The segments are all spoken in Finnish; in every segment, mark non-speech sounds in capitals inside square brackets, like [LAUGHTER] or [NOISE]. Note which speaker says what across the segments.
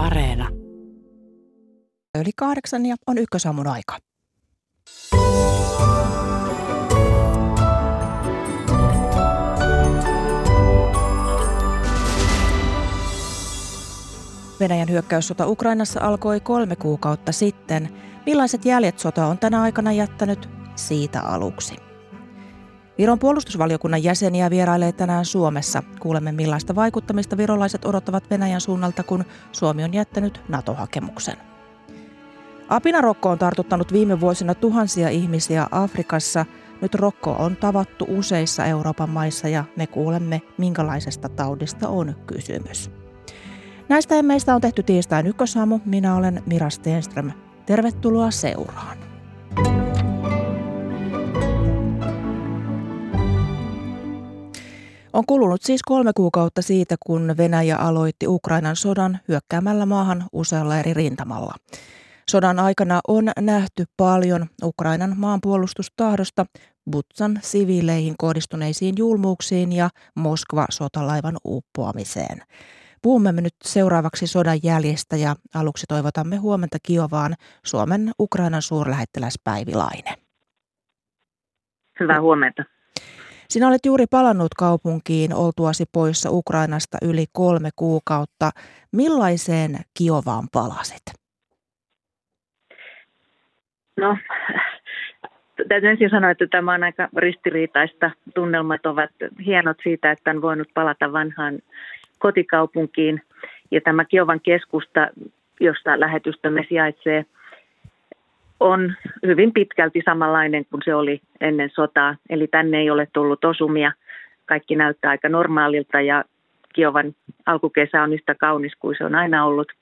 Speaker 1: Areena.
Speaker 2: Yli kahdeksan ja on ykkösaamun aika. Venäjän hyökkäyssota Ukrainassa alkoi kolme kuukautta sitten. Millaiset jäljet sota on tänä aikana jättänyt? Siitä aluksi. Viron puolustusvaliokunnan jäseniä vierailee tänään Suomessa. Kuulemme millaista vaikuttamista virolaiset odottavat Venäjän suunnalta, kun Suomi on jättänyt NATO-hakemuksen. Apinarokko on tartuttanut viime vuosina tuhansia ihmisiä Afrikassa. Nyt rokko on tavattu useissa Euroopan maissa ja me kuulemme, minkälaisesta taudista on kysymys. Näistä meistä on tehty tiistain ykkösaamu. Minä olen Mira Stenström. Tervetuloa seuraan. On kulunut siis kolme kuukautta siitä, kun Venäjä aloitti Ukrainan sodan hyökkäämällä maahan usealla eri rintamalla. Sodan aikana on nähty paljon Ukrainan maanpuolustustahdosta Butsan siviileihin kohdistuneisiin julmuuksiin ja Moskva-sotalaivan uppoamiseen. Puhumme nyt seuraavaksi sodan jäljestä ja aluksi toivotamme huomenta Kiovaan Suomen Ukrainan suurlähettiläs Päivi Laine.
Speaker 3: Hyvää huomenta.
Speaker 2: Sinä olet juuri palannut kaupunkiin oltuasi poissa Ukrainasta yli kolme kuukautta. Millaiseen Kiovaan palasit?
Speaker 3: No, täytyy ensin sanoa, että tämä on aika ristiriitaista. Tunnelmat ovat hienot siitä, että on voinut palata vanhaan kotikaupunkiin. Ja tämä Kiovan keskusta, josta lähetystämme sijaitsee, on hyvin pitkälti samanlainen kuin se oli ennen sotaa. Eli tänne ei ole tullut osumia. Kaikki näyttää aika normaalilta ja Kiovan alkukesä on yhtä kaunis kuin se on aina ollut.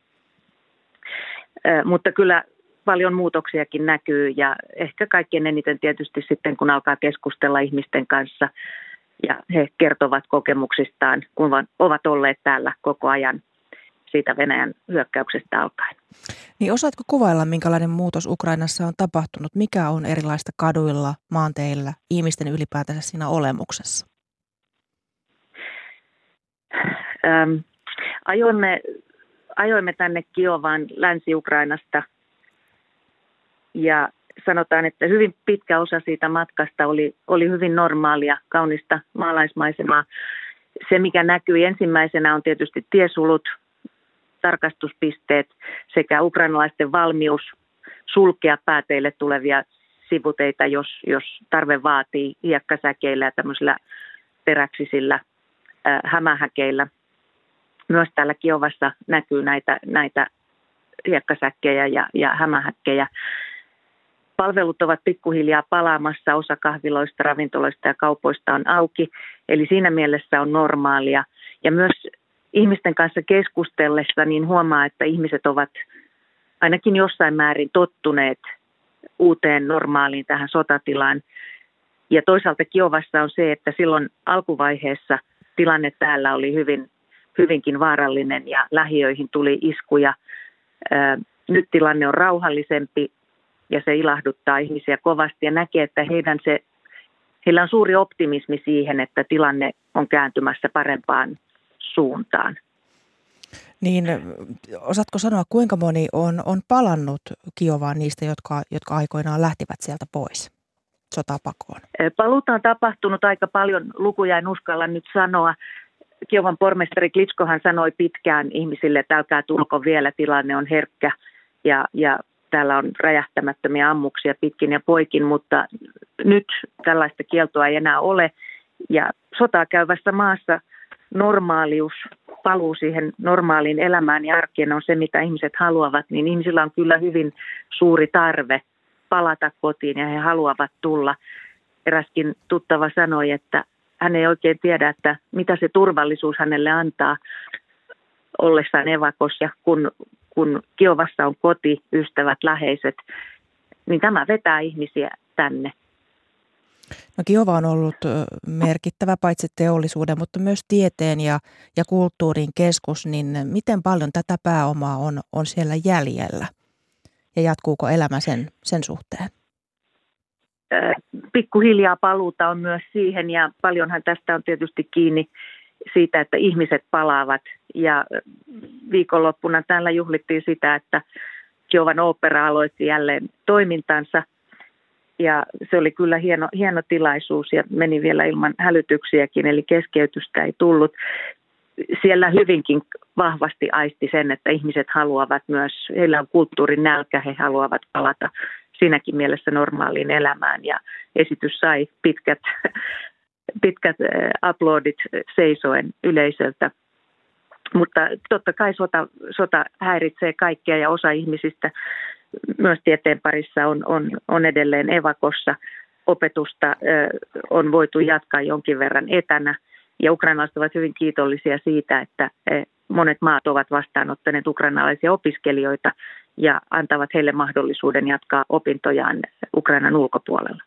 Speaker 3: Mutta kyllä paljon muutoksiakin näkyy ja ehkä kaikkein eniten tietysti sitten, kun alkaa keskustella ihmisten kanssa ja he kertovat kokemuksistaan, kun ovat olleet täällä koko ajan siitä Venäjän hyökkäyksestä alkaen.
Speaker 2: Niin osaatko kuvailla, minkälainen muutos Ukrainassa on tapahtunut? Mikä on erilaista kaduilla, maanteilla, ihmisten ylipäätänsä siinä olemuksessa?
Speaker 3: Ähm, ajoimme, ajoimme tänne Kiovaan Länsi-Ukrainasta ja sanotaan, että hyvin pitkä osa siitä matkasta oli, oli hyvin normaalia, kaunista maalaismaisemaa. Se, mikä näkyy ensimmäisenä, on tietysti tiesulut, tarkastuspisteet sekä ukrainalaisten valmius sulkea pääteille tulevia sivuteita, jos, jos tarve vaatii hiekkasäkeillä ja tämmöisillä peräksisillä äh, hämähäkeillä. Myös täällä Kiovassa näkyy näitä, näitä hiekkasäkkejä ja, ja hämähäkkejä. Palvelut ovat pikkuhiljaa palaamassa, osa kahviloista, ravintoloista ja kaupoista on auki, eli siinä mielessä on normaalia. Ja myös ihmisten kanssa keskustellessa niin huomaa, että ihmiset ovat ainakin jossain määrin tottuneet uuteen normaaliin tähän sotatilaan. Ja toisaalta Kiovassa on se, että silloin alkuvaiheessa tilanne täällä oli hyvin, hyvinkin vaarallinen ja lähiöihin tuli iskuja. Nyt tilanne on rauhallisempi ja se ilahduttaa ihmisiä kovasti ja näkee, että heidän se, heillä on suuri optimismi siihen, että tilanne on kääntymässä parempaan suuntaan.
Speaker 2: Niin, osaatko sanoa, kuinka moni on, on palannut Kiovaan niistä, jotka, jotka aikoinaan lähtivät sieltä pois sotapakoon?
Speaker 3: Paluuta on tapahtunut aika paljon, lukuja en uskalla nyt sanoa. Kiovan pormestari Klitskohan sanoi pitkään ihmisille, että älkää tulko vielä, tilanne on herkkä ja, ja täällä on räjähtämättömiä ammuksia pitkin ja poikin, mutta nyt tällaista kieltoa ei enää ole. Ja sotaa käyvässä maassa normaalius, paluu siihen normaaliin elämään ja arkeen on se, mitä ihmiset haluavat, niin ihmisillä on kyllä hyvin suuri tarve palata kotiin ja he haluavat tulla. Eräskin tuttava sanoi, että hän ei oikein tiedä, että mitä se turvallisuus hänelle antaa ollessaan evakossa, kun kun Kiovassa on koti, ystävät, läheiset, niin tämä vetää ihmisiä tänne.
Speaker 2: No Kiova on ollut merkittävä paitsi teollisuuden, mutta myös tieteen ja, ja kulttuurin keskus, niin miten paljon tätä pääomaa on, on siellä jäljellä? Ja jatkuuko elämä sen, sen suhteen?
Speaker 3: Pikkuhiljaa paluuta on myös siihen ja paljonhan tästä on tietysti kiinni siitä, että ihmiset palaavat ja viikonloppuna täällä juhlittiin sitä, että Kiovan opera aloitti jälleen toimintansa. Ja se oli kyllä hieno, hieno tilaisuus ja meni vielä ilman hälytyksiäkin, eli keskeytystä ei tullut. Siellä hyvinkin vahvasti aisti sen, että ihmiset haluavat myös, heillä on kulttuurin nälkä, he haluavat palata siinäkin mielessä normaaliin elämään. Ja esitys sai pitkät, [LAUGHS] pitkät uploadit seisoen yleisöltä mutta totta kai sota, sota häiritsee kaikkea ja osa ihmisistä myös tieteen parissa on, on, on edelleen evakossa. Opetusta on voitu jatkaa jonkin verran etänä ja ukrainalaiset ovat hyvin kiitollisia siitä, että monet maat ovat vastaanottaneet ukrainalaisia opiskelijoita ja antavat heille mahdollisuuden jatkaa opintojaan Ukrainan ulkopuolella.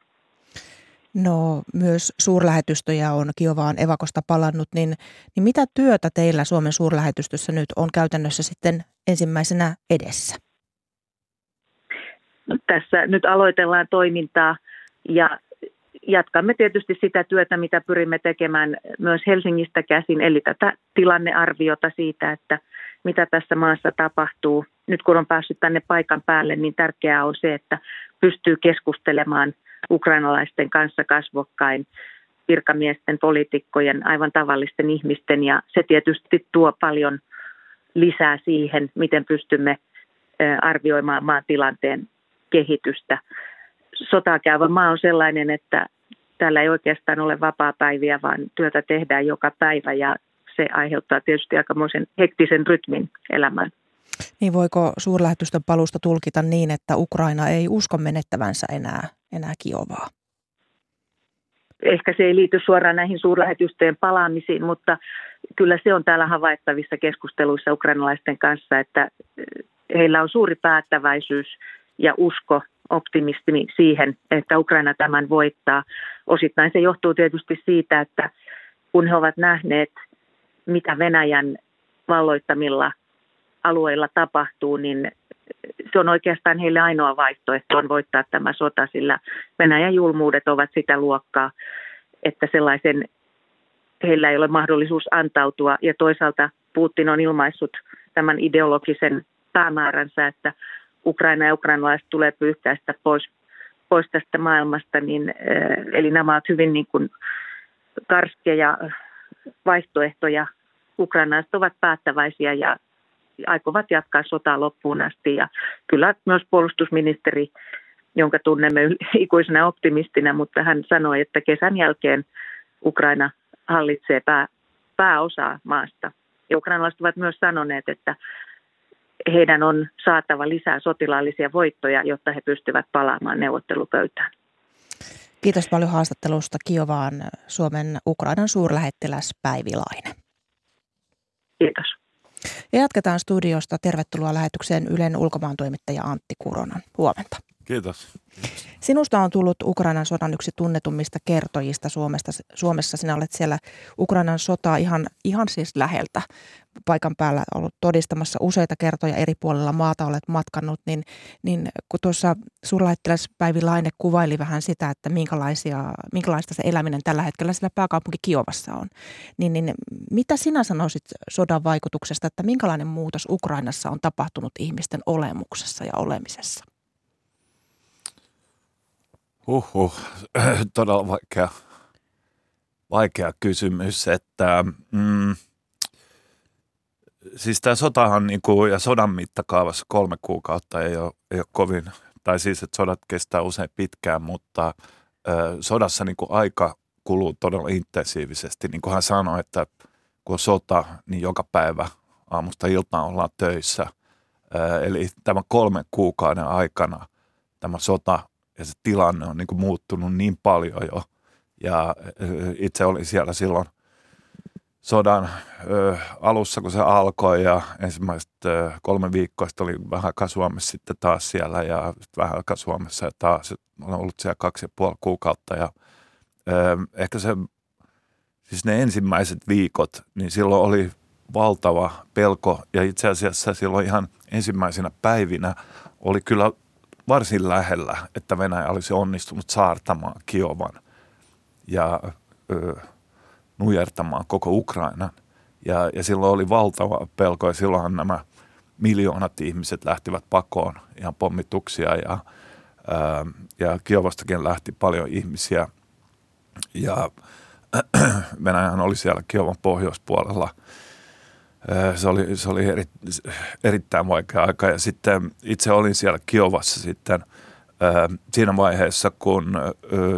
Speaker 2: No myös suurlähetystöjä on Kiovaan evakosta palannut, niin, niin mitä työtä teillä Suomen suurlähetystössä nyt on käytännössä sitten ensimmäisenä edessä?
Speaker 3: Tässä nyt aloitellaan toimintaa ja jatkamme tietysti sitä työtä, mitä pyrimme tekemään myös Helsingistä käsin, eli tätä tilannearviota siitä, että mitä tässä maassa tapahtuu. Nyt kun on päässyt tänne paikan päälle, niin tärkeää on se, että pystyy keskustelemaan – ukrainalaisten kanssa kasvokkain virkamiesten, poliitikkojen, aivan tavallisten ihmisten ja se tietysti tuo paljon lisää siihen, miten pystymme arvioimaan maan tilanteen kehitystä. Sotaa käyvä maa on sellainen, että täällä ei oikeastaan ole vapaa-päiviä, vaan työtä tehdään joka päivä ja se aiheuttaa tietysti aikamoisen hektisen rytmin elämään.
Speaker 2: Niin voiko suurlähetystön palusta tulkita niin, että Ukraina ei usko menettävänsä enää enää Kiovaa?
Speaker 3: Ehkä se ei liity suoraan näihin suurlähetystöjen palaamisiin, mutta kyllä se on täällä havaittavissa keskusteluissa ukrainalaisten kanssa, että heillä on suuri päättäväisyys ja usko, optimismi siihen, että Ukraina tämän voittaa. Osittain se johtuu tietysti siitä, että kun he ovat nähneet, mitä Venäjän valloittamilla alueilla tapahtuu, niin se on oikeastaan heille ainoa vaihtoehto on voittaa tämä sota, sillä Venäjän julmuudet ovat sitä luokkaa, että sellaisen heillä ei ole mahdollisuus antautua. Ja toisaalta Putin on ilmaissut tämän ideologisen päämääränsä, että Ukraina ja ukrainalaiset tulee pyyhkäistä pois, pois tästä maailmasta. Niin, eh, eli nämä ovat hyvin niin kuin karskeja vaihtoehtoja. Ukrainalaiset ovat päättäväisiä ja aikovat jatkaa sotaa loppuun asti. Ja kyllä myös puolustusministeri, jonka tunnemme [LAUGHS] ikuisena optimistina, mutta hän sanoi, että kesän jälkeen Ukraina hallitsee pää, pääosaa maasta. Ja ukrainalaiset ovat myös sanoneet, että heidän on saatava lisää sotilaallisia voittoja, jotta he pystyvät palaamaan neuvottelupöytään.
Speaker 2: Kiitos paljon haastattelusta Kiovaan Suomen Ukrainan suurlähettiläs Päivi Laine.
Speaker 3: Kiitos.
Speaker 2: Ja jatketaan studiosta. Tervetuloa lähetykseen Ylen ulkomaantoimittaja Antti Kuronan. Huomenta.
Speaker 1: Kiitos.
Speaker 2: Sinusta on tullut Ukrainan sodan yksi tunnetummista kertojista Suomesta. Suomessa. Sinä olet siellä Ukrainan sotaa ihan, ihan siis läheltä paikan päällä ollut todistamassa useita kertoja eri puolilla maata olet matkannut, niin, niin kun tuossa suurlähettiläs Päivi Laine kuvaili vähän sitä, että minkälaisia, minkälaista se eläminen tällä hetkellä siellä pääkaupunki Kiovassa on, niin, niin mitä sinä sanoisit sodan vaikutuksesta, että minkälainen muutos Ukrainassa on tapahtunut ihmisten olemuksessa ja olemisessa?
Speaker 1: Huhhuh, [CLEARS THROAT] todella vaikea, vaikea kysymys, että mm, siis tämä sotahan niin kuin, ja sodan mittakaavassa kolme kuukautta ei ole, ei ole kovin, tai siis että sodat kestää usein pitkään, mutta ö, sodassa niin kuin aika kuluu todella intensiivisesti. Niin kuin hän sanoi, että kun on sota, niin joka päivä aamusta iltaan ollaan töissä. Ö, eli tämä kolmen kuukauden aikana tämä sota ja se tilanne on niin kuin muuttunut niin paljon jo. Ja itse olin siellä silloin sodan ö, alussa, kun se alkoi ja ensimmäiset ö, kolme viikkoa sitten oli vähän aikaa Suomessa sitten taas siellä ja vähän aikaa Suomessa ja taas. Olen ollut siellä kaksi ja puoli kuukautta ja ö, ehkä se, siis ne ensimmäiset viikot, niin silloin oli valtava pelko ja itse asiassa silloin ihan ensimmäisenä päivinä oli kyllä varsin lähellä, että Venäjä olisi onnistunut saartamaan Kiovan ja ö, nujertamaan koko Ukrainan. Ja, ja silloin oli valtava pelko ja silloinhan nämä miljoonat ihmiset lähtivät pakoon ihan pommituksia ja, ää, ja Kiovastakin lähti paljon ihmisiä. Ja [CLEARS THROAT] Venäjähän oli siellä Kiovan pohjoispuolella. Se oli, se oli eri, erittäin vaikea aika ja sitten itse olin siellä Kiovassa sitten siinä vaiheessa, kun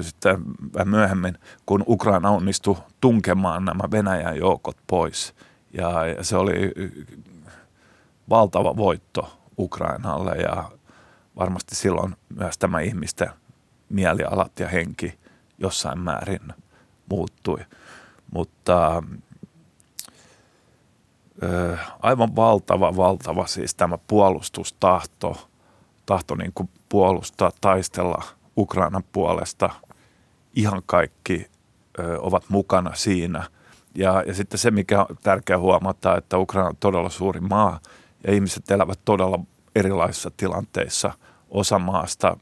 Speaker 1: sitten vähän myöhemmin, kun Ukraina onnistui tunkemaan nämä Venäjän joukot pois. Ja, ja se oli valtava voitto Ukrainalle ja varmasti silloin myös tämä ihmisten mielialat ja henki jossain määrin muuttui. Mutta aivan valtava, valtava siis tämä puolustustahto, tahto niin kuin puolustaa, taistella Ukrainan puolesta. Ihan kaikki ö, ovat mukana siinä. Ja, ja sitten se, mikä on tärkeää huomata, että Ukraina on todella suuri maa ja ihmiset elävät todella erilaisissa tilanteissa. Osa maasta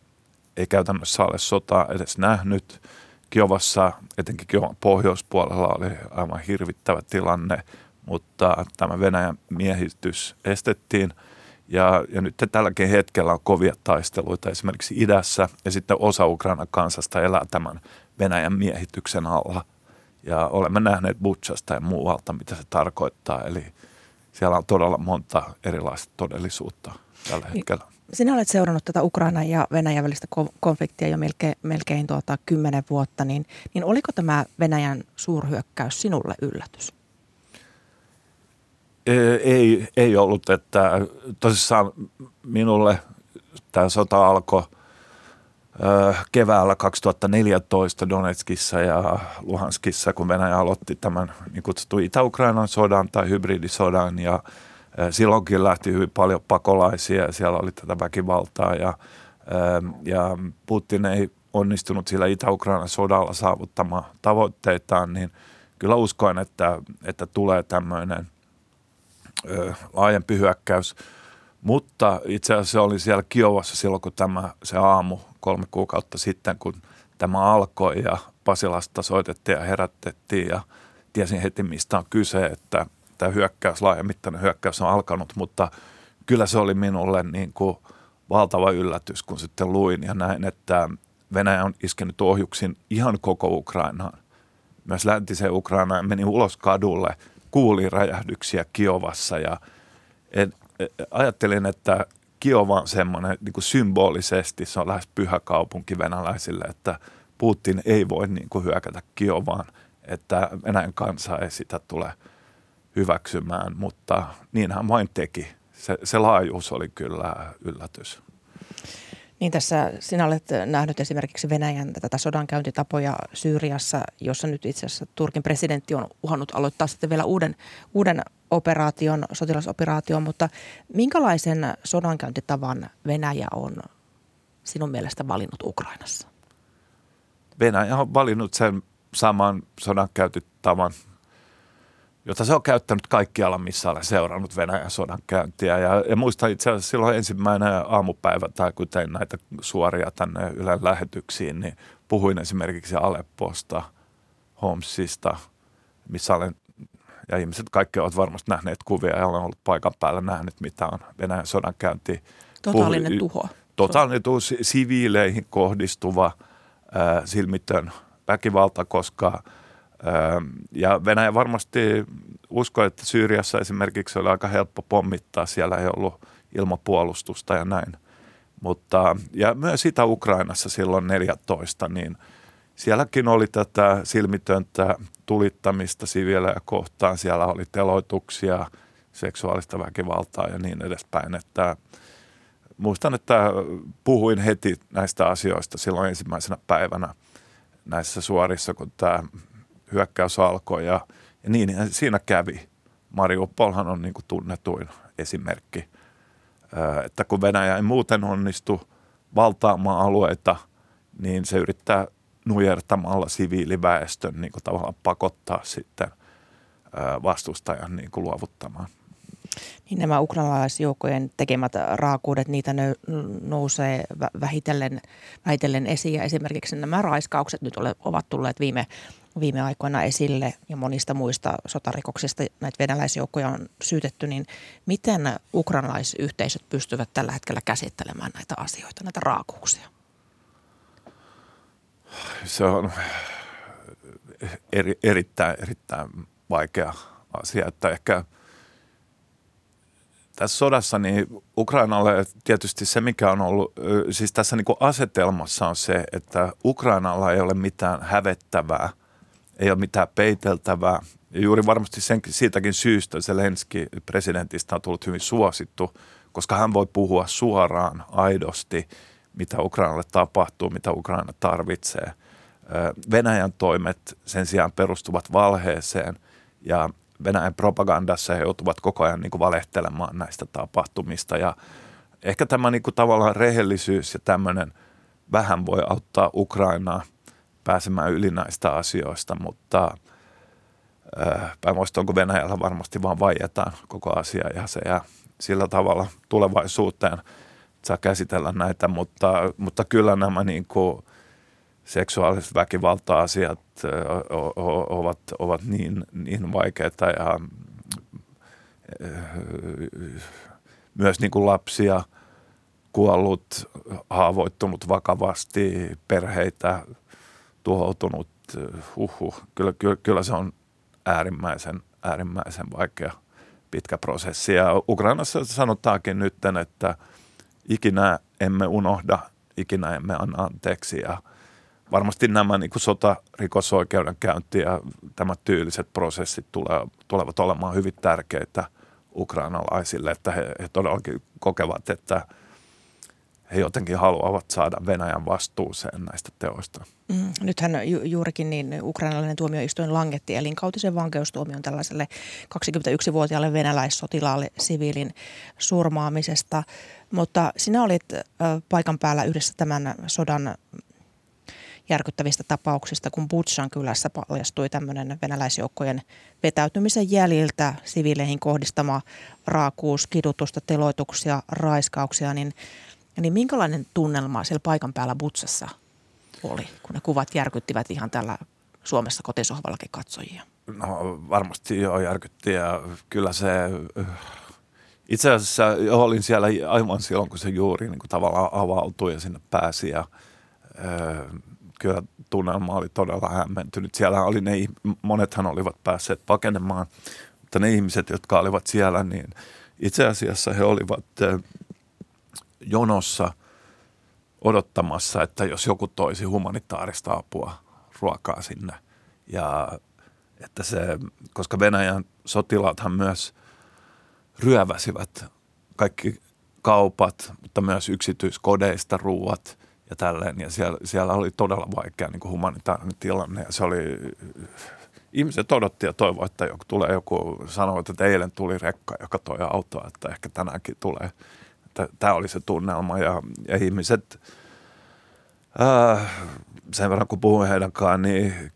Speaker 1: ei käytännössä ole sotaa edes nähnyt. Kiovassa, etenkin Kiovan pohjoispuolella oli aivan hirvittävä tilanne, mutta tämä Venäjän miehitys estettiin. Ja, ja nyt tälläkin hetkellä on kovia taisteluita esimerkiksi idässä ja sitten osa Ukrainan kansasta elää tämän Venäjän miehityksen alla. Ja olemme nähneet Butchasta ja muualta, mitä se tarkoittaa. Eli siellä on todella monta erilaista todellisuutta tällä niin, hetkellä.
Speaker 2: Sinä olet seurannut tätä Ukrainan ja Venäjän välistä konfliktia jo melkein, melkein tuota, kymmenen vuotta, niin, niin oliko tämä Venäjän suurhyökkäys sinulle yllätys?
Speaker 1: Ei, ei ollut, että tosissaan minulle tämä sota alkoi – keväällä 2014 Donetskissa ja Luhanskissa, kun Venäjä aloitti tämän niin kutsuttu Itä-Ukrainan sodan tai hybridisodan. Ja silloinkin lähti hyvin paljon pakolaisia ja siellä oli tätä väkivaltaa. Ja, ja Putin ei onnistunut sillä Itä-Ukrainan sodalla saavuttamaan tavoitteitaan, niin kyllä uskoin, että, että tulee tämmöinen laajempi hyökkäys. Mutta itse asiassa se oli siellä Kiovassa silloin, kun tämä, se aamu kolme kuukautta sitten, kun tämä alkoi ja Pasilasta soitettiin ja herätettiin ja tiesin heti, mistä on kyse, että tämä hyökkäys, laajamittainen hyökkäys on alkanut, mutta kyllä se oli minulle niin kuin valtava yllätys, kun sitten luin ja näin, että Venäjä on iskenyt ohjuksin ihan koko Ukrainaan. Myös läntiseen Ukrainaan meni ulos kadulle, kuuli räjähdyksiä Kiovassa ja en, ajattelin, että Kiova on semmoinen niin kuin symbolisesti, se on lähes pyhä kaupunki venäläisille, että Putin ei voi niin kuin hyökätä Kiovaan, että Venäjän kansa ei sitä tule hyväksymään, mutta niin hän vain teki. Se, se laajuus oli kyllä yllätys.
Speaker 2: Niin tässä sinä olet nähnyt esimerkiksi Venäjän tätä sodankäyntitapoja Syyriassa, jossa nyt itse asiassa Turkin presidentti on uhannut aloittaa sitten vielä uuden, uuden operaation, sotilasoperaation, mutta minkälaisen sodankäyntitavan Venäjä on sinun mielestä valinnut Ukrainassa?
Speaker 1: Venäjä on valinnut sen saman sodankäyntitavan, jota se on käyttänyt kaikkialla, missä olen seurannut Venäjän sodankäyntiä. Ja, ja muistan itse asiassa silloin ensimmäinen aamupäivä, tai kun tein näitä suoria tänne Ylen lähetyksiin, niin puhuin esimerkiksi Alepposta, Homsista, missä olen ja ihmiset kaikki ovat varmasti nähneet kuvia ja olen ollut paikan päällä nähnyt, mitä on Venäjän sodankäynti.
Speaker 2: Totaalinen tuho.
Speaker 1: Totaalinen tuho, siviileihin kohdistuva äh, silmitön väkivalta, koska ja Venäjä varmasti uskoi, että Syyriassa esimerkiksi oli aika helppo pommittaa, siellä ei ollut ilmapuolustusta ja näin. Mutta, ja myös sitä Ukrainassa silloin 14, niin – sielläkin oli tätä silmitöntä tulittamista siviilejä kohtaan. Siellä oli teloituksia, seksuaalista väkivaltaa ja niin edespäin. Että muistan, että puhuin heti näistä asioista silloin ensimmäisenä päivänä näissä suorissa, kun tämä hyökkäys alkoi. Ja, ja niin siinä kävi. Mariupolhan on niin kuin tunnetuin esimerkki, että kun Venäjä ei muuten onnistu valtaamaan alueita, niin se yrittää nujertamalla siviiliväestön niin kuin tavallaan pakottaa sitten vastustajan niin kuin luovuttamaan.
Speaker 2: Niin nämä ukrainalaisjoukkojen tekemät raakuudet, niitä nousee vähitellen, vähitellen esiin. Ja esimerkiksi nämä raiskaukset nyt ole, ovat tulleet viime, viime aikoina esille ja monista muista sotarikoksista näitä venäläisjoukkoja on syytetty, niin miten ukrainalaisyhteisöt pystyvät tällä hetkellä käsittelemään näitä asioita, näitä raakuuksia?
Speaker 1: Se on eri, erittäin, erittäin vaikea asia, että ehkä tässä sodassa niin Ukrainalle tietysti se, mikä on ollut, siis tässä niin asetelmassa on se, että Ukrainalla ei ole mitään hävettävää, ei ole mitään peiteltävää. Ja juuri varmasti sen, siitäkin syystä Zelenski presidentistä on tullut hyvin suosittu, koska hän voi puhua suoraan, aidosti, mitä Ukrainalle tapahtuu, mitä Ukraina tarvitsee. Venäjän toimet sen sijaan perustuvat valheeseen ja Venäjän propagandassa he joutuvat koko ajan niin kuin valehtelemaan näistä tapahtumista ja ehkä tämä niin kuin tavallaan rehellisyys ja tämmöinen vähän voi auttaa Ukrainaa pääsemään yli näistä asioista, mutta päinvastoin kuin Venäjällä varmasti vaan vaietaan koko asia ja se jää sillä tavalla tulevaisuuteen. Saa käsitellä näitä, mutta, mutta kyllä nämä niin kuin seksuaaliset väkivalta-asiat ovat, ovat niin, niin vaikeita ja myös niin kuin lapsia kuollut, haavoittunut vakavasti, perheitä tuhoutunut, uhuh, kyllä, kyllä, kyllä se on äärimmäisen, äärimmäisen vaikea pitkä prosessi. Ja Ukrainassa sanotaankin nyt, että ikinä emme unohda, ikinä emme anna anteeksi ja – varmasti nämä niin kuin sotarikosoikeudenkäynti ja tämä tyyliset prosessit tulevat olemaan hyvin tärkeitä ukrainalaisille, että he, he todellakin kokevat, että he jotenkin haluavat saada Venäjän vastuuseen näistä teoista.
Speaker 2: Mm, nythän ju- juurikin niin ukrainalainen tuomioistuin langetti elinkautisen vankeustuomion tällaiselle 21-vuotiaalle venäläissotilaalle siviilin surmaamisesta. Mutta sinä olit paikan päällä yhdessä tämän sodan järkyttävistä tapauksista, kun Butchan kylässä paljastui tämmöinen venäläisjoukkojen vetäytymisen jäljiltä siviileihin kohdistama raakuus, kidutusta, teloituksia, raiskauksia, niin, niin minkälainen tunnelma siellä paikan päällä Butsassa oli, kun ne kuvat järkyttivät ihan tällä Suomessa kotisohvallakin katsojia?
Speaker 1: No varmasti joo järkytti ja kyllä se itse asiassa olin siellä aivan silloin, kun se juuri niin kuin tavallaan avautui ja sinne pääsi ja kyllä tunnelma oli todella hämmentynyt. Siellä oli ne, monethan olivat päässeet pakenemaan, mutta ne ihmiset, jotka olivat siellä, niin itse asiassa he olivat jonossa odottamassa, että jos joku toisi humanitaarista apua, ruokaa sinne. Ja että se, koska Venäjän sotilaathan myös ryöväsivät kaikki kaupat, mutta myös yksityiskodeista ruuat – ja tälleen. Ja siellä, siellä oli todella vaikea niin kuin humanitaarinen tilanne ja se oli, ihmiset odotti ja toivoivat, että joku tulee joku, sanoi, että eilen tuli rekka, joka toi autoa, että ehkä tänäänkin tulee. Tämä oli se tunnelma ja, ja ihmiset, ää, sen verran kun puhuin heidän kanssaan, niin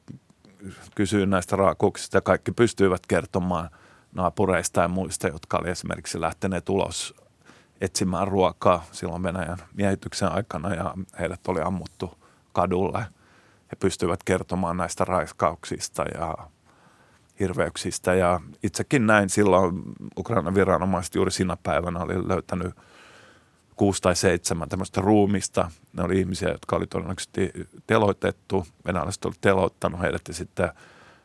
Speaker 1: kysyin näistä raakuuksista ja kaikki pystyivät kertomaan naapureista ja muista, jotka oli esimerkiksi lähteneet ulos etsimään ruokaa silloin Venäjän miehityksen aikana ja heidät oli ammuttu kadulle. He pystyivät kertomaan näistä raiskauksista ja hirveyksistä ja itsekin näin silloin Ukrainan viranomaiset juuri siinä päivänä oli löytänyt kuusi tai seitsemän tämmöistä ruumista. Ne oli ihmisiä, jotka oli todennäköisesti teloitettu. Venäläiset oli teloittanut heidät ja sitten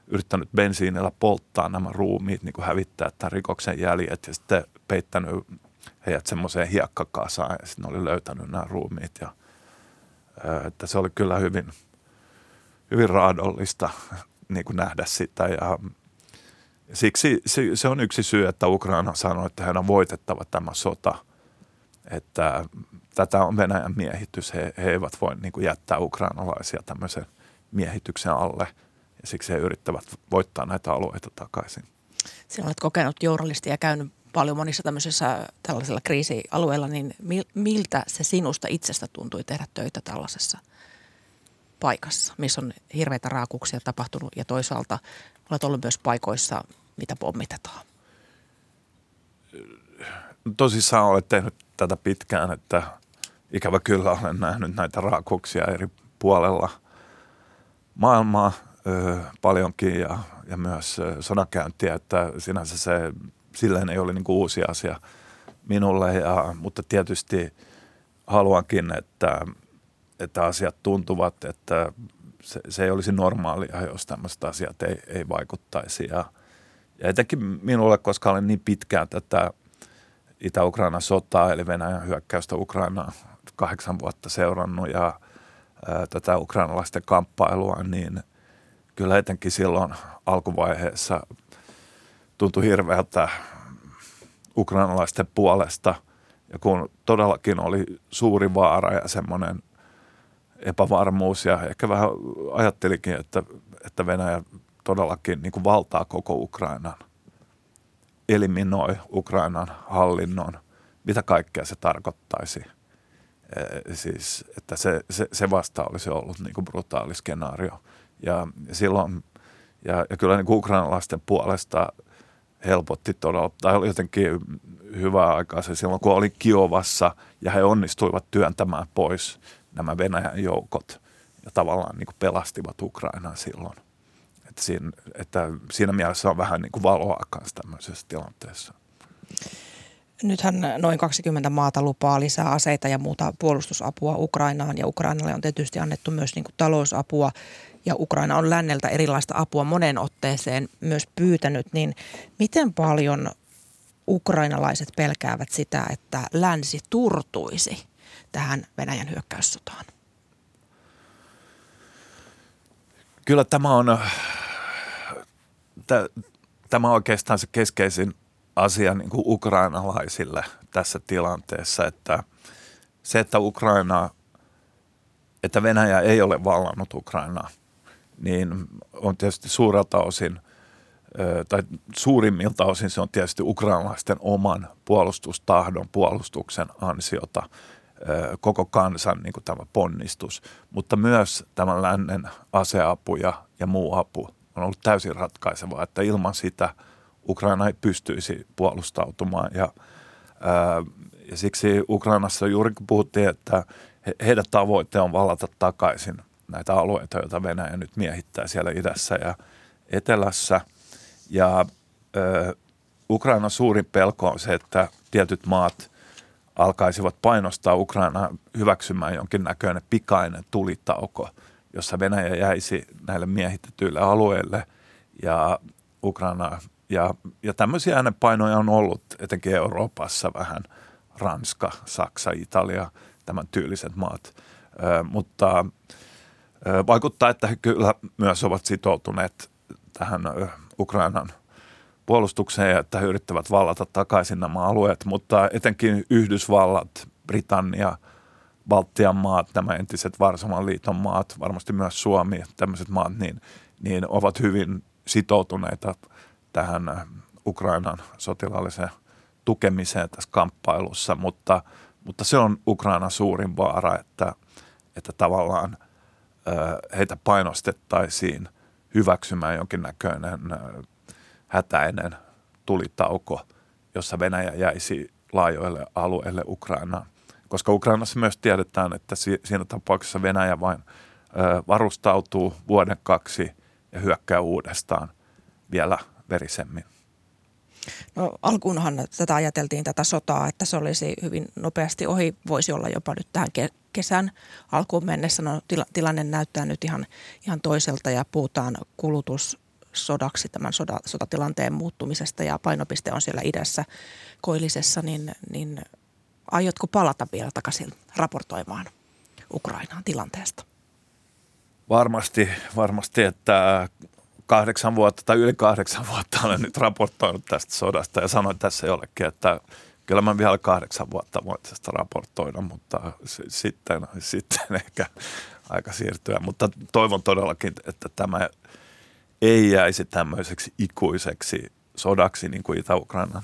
Speaker 1: yrittänyt bensiinillä polttaa nämä ruumiit, niin kuin hävittää tämän rikoksen jäljet ja sitten peittänyt heidät semmoiseen hiekkakasaan ja sitten oli löytänyt nämä ruumiit. Ja, että se oli kyllä hyvin, hyvin raadollista [LAUGHS] niin kuin nähdä sitä ja siksi se on yksi syy, että Ukraina sanoi, että heidän on voitettava tämä sota. Että tätä on Venäjän miehitys. He, he eivät voi niin kuin jättää ukrainalaisia tämmöisen miehityksen alle ja siksi he yrittävät voittaa näitä alueita takaisin.
Speaker 2: Sinä olet kokenut journalisti ja käynyt paljon monissa tämmöisissä tällaisilla kriisialueilla, niin miltä se sinusta itsestä tuntui tehdä töitä tällaisessa paikassa, missä on hirveitä raakuksia tapahtunut ja toisaalta olet ollut myös paikoissa, mitä pommitetaan?
Speaker 1: Tosissaan olet tehnyt tätä pitkään, että ikävä kyllä olen nähnyt näitä raakuksia eri puolella maailmaa ö, paljonkin ja, ja myös sodankäyntiä, että sinänsä se silleen ei ole niin kuin uusi asia minulle, ja, mutta tietysti haluankin, että, että asiat tuntuvat, että se, se ei olisi normaalia, jos tämmöiset asiat ei, ei vaikuttaisi. Ja, ja etenkin minulle, koska olen niin pitkään tätä Itä-Ukrainan sotaa, eli Venäjän hyökkäystä Ukrainaan kahdeksan vuotta seurannut ja ää, tätä ukrainalaisten kamppailua, niin kyllä etenkin silloin alkuvaiheessa tuntui hirveältä ukrainalaisten puolesta. Ja kun todellakin oli suuri vaara ja semmoinen epävarmuus ja ehkä vähän ajattelikin, että, että Venäjä todellakin niin kuin valtaa koko Ukrainan, eliminoi Ukrainan hallinnon, mitä kaikkea se tarkoittaisi. Siis, että se, se, se vasta olisi ollut niin kuin brutaali skenaario. Ja silloin, ja, ja kyllä niin ukrainalaisten puolesta helpotti todella, tai oli jotenkin hyvää aikaa se silloin, kun oli Kiovassa ja he onnistuivat työntämään pois nämä Venäjän joukot ja tavallaan niin kuin pelastivat Ukrainan silloin. Että siinä, että siinä mielessä on vähän niin kuin valoa kanssa tämmöisessä tilanteessa.
Speaker 2: Nythän noin 20 maata lupaa lisää aseita ja muuta puolustusapua Ukrainaan ja Ukrainalle on tietysti annettu myös niin kuin talousapua ja Ukraina on länneltä erilaista apua monen otteeseen myös pyytänyt, niin miten paljon ukrainalaiset pelkäävät sitä, että länsi turtuisi tähän Venäjän hyökkäyssotaan?
Speaker 1: Kyllä tämä on, tämä on oikeastaan se keskeisin asia niin kuin ukrainalaisille tässä tilanteessa, että se, että Ukraina, että Venäjä ei ole vallannut Ukrainaa, niin on tietysti suurelta osin, tai suurimmilta osin se on tietysti ukrainalaisten oman puolustustahdon, puolustuksen ansiota, koko kansan niin kuin tämä ponnistus, mutta myös tämän lännen aseapu ja, ja muu apu on ollut täysin ratkaisevaa, että ilman sitä Ukraina ei pystyisi puolustautumaan. Ja, ää, ja siksi Ukrainassa juuri puhuttiin, että he, heidän tavoite on vallata takaisin näitä alueita, joita Venäjä nyt miehittää siellä idässä ja etelässä. Ja ää, Ukrainan suurin pelko on se, että tietyt maat alkaisivat painostaa Ukrainaa hyväksymään jonkinnäköinen pikainen tulitauko, jossa Venäjä jäisi näille miehitetyille alueille ja Ukraina ja, ja tämmöisiä äänenpainoja on ollut etenkin Euroopassa vähän, Ranska, Saksa, Italia, tämän tyyliset maat. Ö, mutta ö, vaikuttaa, että he kyllä myös ovat sitoutuneet tähän ö, Ukrainan puolustukseen ja että he yrittävät vallata takaisin nämä alueet, mutta etenkin Yhdysvallat, Britannia, Baltian maat, nämä entiset Varsoman liiton maat, varmasti myös Suomi, tämmöiset maat, niin, niin ovat hyvin sitoutuneita tähän Ukrainan sotilaalliseen tukemiseen tässä kamppailussa, mutta, mutta se on Ukrainan suurin vaara, että, että tavallaan heitä painostettaisiin hyväksymään jonkinnäköinen hätäinen tulitauko, jossa Venäjä jäisi laajoille alueille Ukrainaan. Koska Ukrainassa myös tiedetään, että siinä tapauksessa Venäjä vain varustautuu vuoden kaksi ja hyökkää uudestaan vielä verisemmin.
Speaker 2: No alkuunhan tätä ajateltiin tätä sotaa, että se olisi hyvin nopeasti ohi, voisi olla jopa nyt tähän kesän alkuun mennessä. No, tilanne näyttää nyt ihan, ihan toiselta ja puhutaan kulutus sodaksi tämän soda, sotatilanteen muuttumisesta ja painopiste on siellä idässä koillisessa, niin, niin aiotko palata vielä takaisin raportoimaan Ukrainaan tilanteesta?
Speaker 1: Varmasti, varmasti, että kahdeksan vuotta tai yli kahdeksan vuotta olen nyt raportoinut tästä sodasta ja sanoin tässä jollekin, että kyllä mä vielä kahdeksan vuotta voin tästä raportoida, mutta sitten, sitten [LAUGHS] ehkä aika siirtyä. Mutta toivon todellakin, että tämä ei jäisi tämmöiseksi ikuiseksi sodaksi, niin kuin Itä-Ukrainan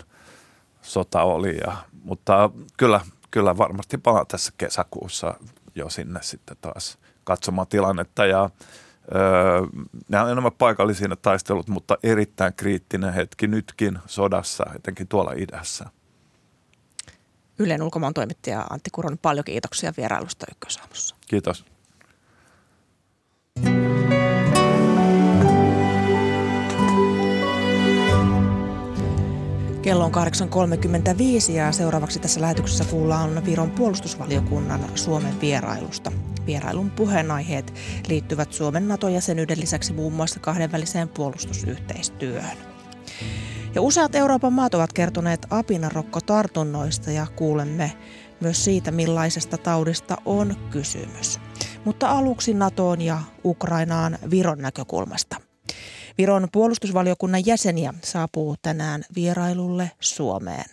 Speaker 1: sota oli. Ja, mutta kyllä, kyllä varmasti palaan tässä kesäkuussa jo sinne sitten taas katsomaan tilannetta. Ja öö, nämä on enemmän paikallisia taistelut, mutta erittäin kriittinen hetki nytkin sodassa, etenkin tuolla idässä.
Speaker 2: Ylen ulkomaan toimittaja Antti Kuronen, paljon kiitoksia vierailusta Ykkösaamussa.
Speaker 1: Kiitos.
Speaker 2: Kello on 8.35 ja seuraavaksi tässä lähetyksessä kuullaan Viron puolustusvaliokunnan Suomen vierailusta. Vierailun puheenaiheet liittyvät Suomen NATO-jäsenyyden lisäksi muun muassa kahdenväliseen puolustusyhteistyöhön. Ja useat Euroopan maat ovat kertoneet apinarokkotartunnoista ja kuulemme myös siitä, millaisesta taudista on kysymys. Mutta aluksi NATOon ja Ukrainaan Viron näkökulmasta. Viron puolustusvaliokunnan jäseniä saapuu tänään vierailulle Suomeen.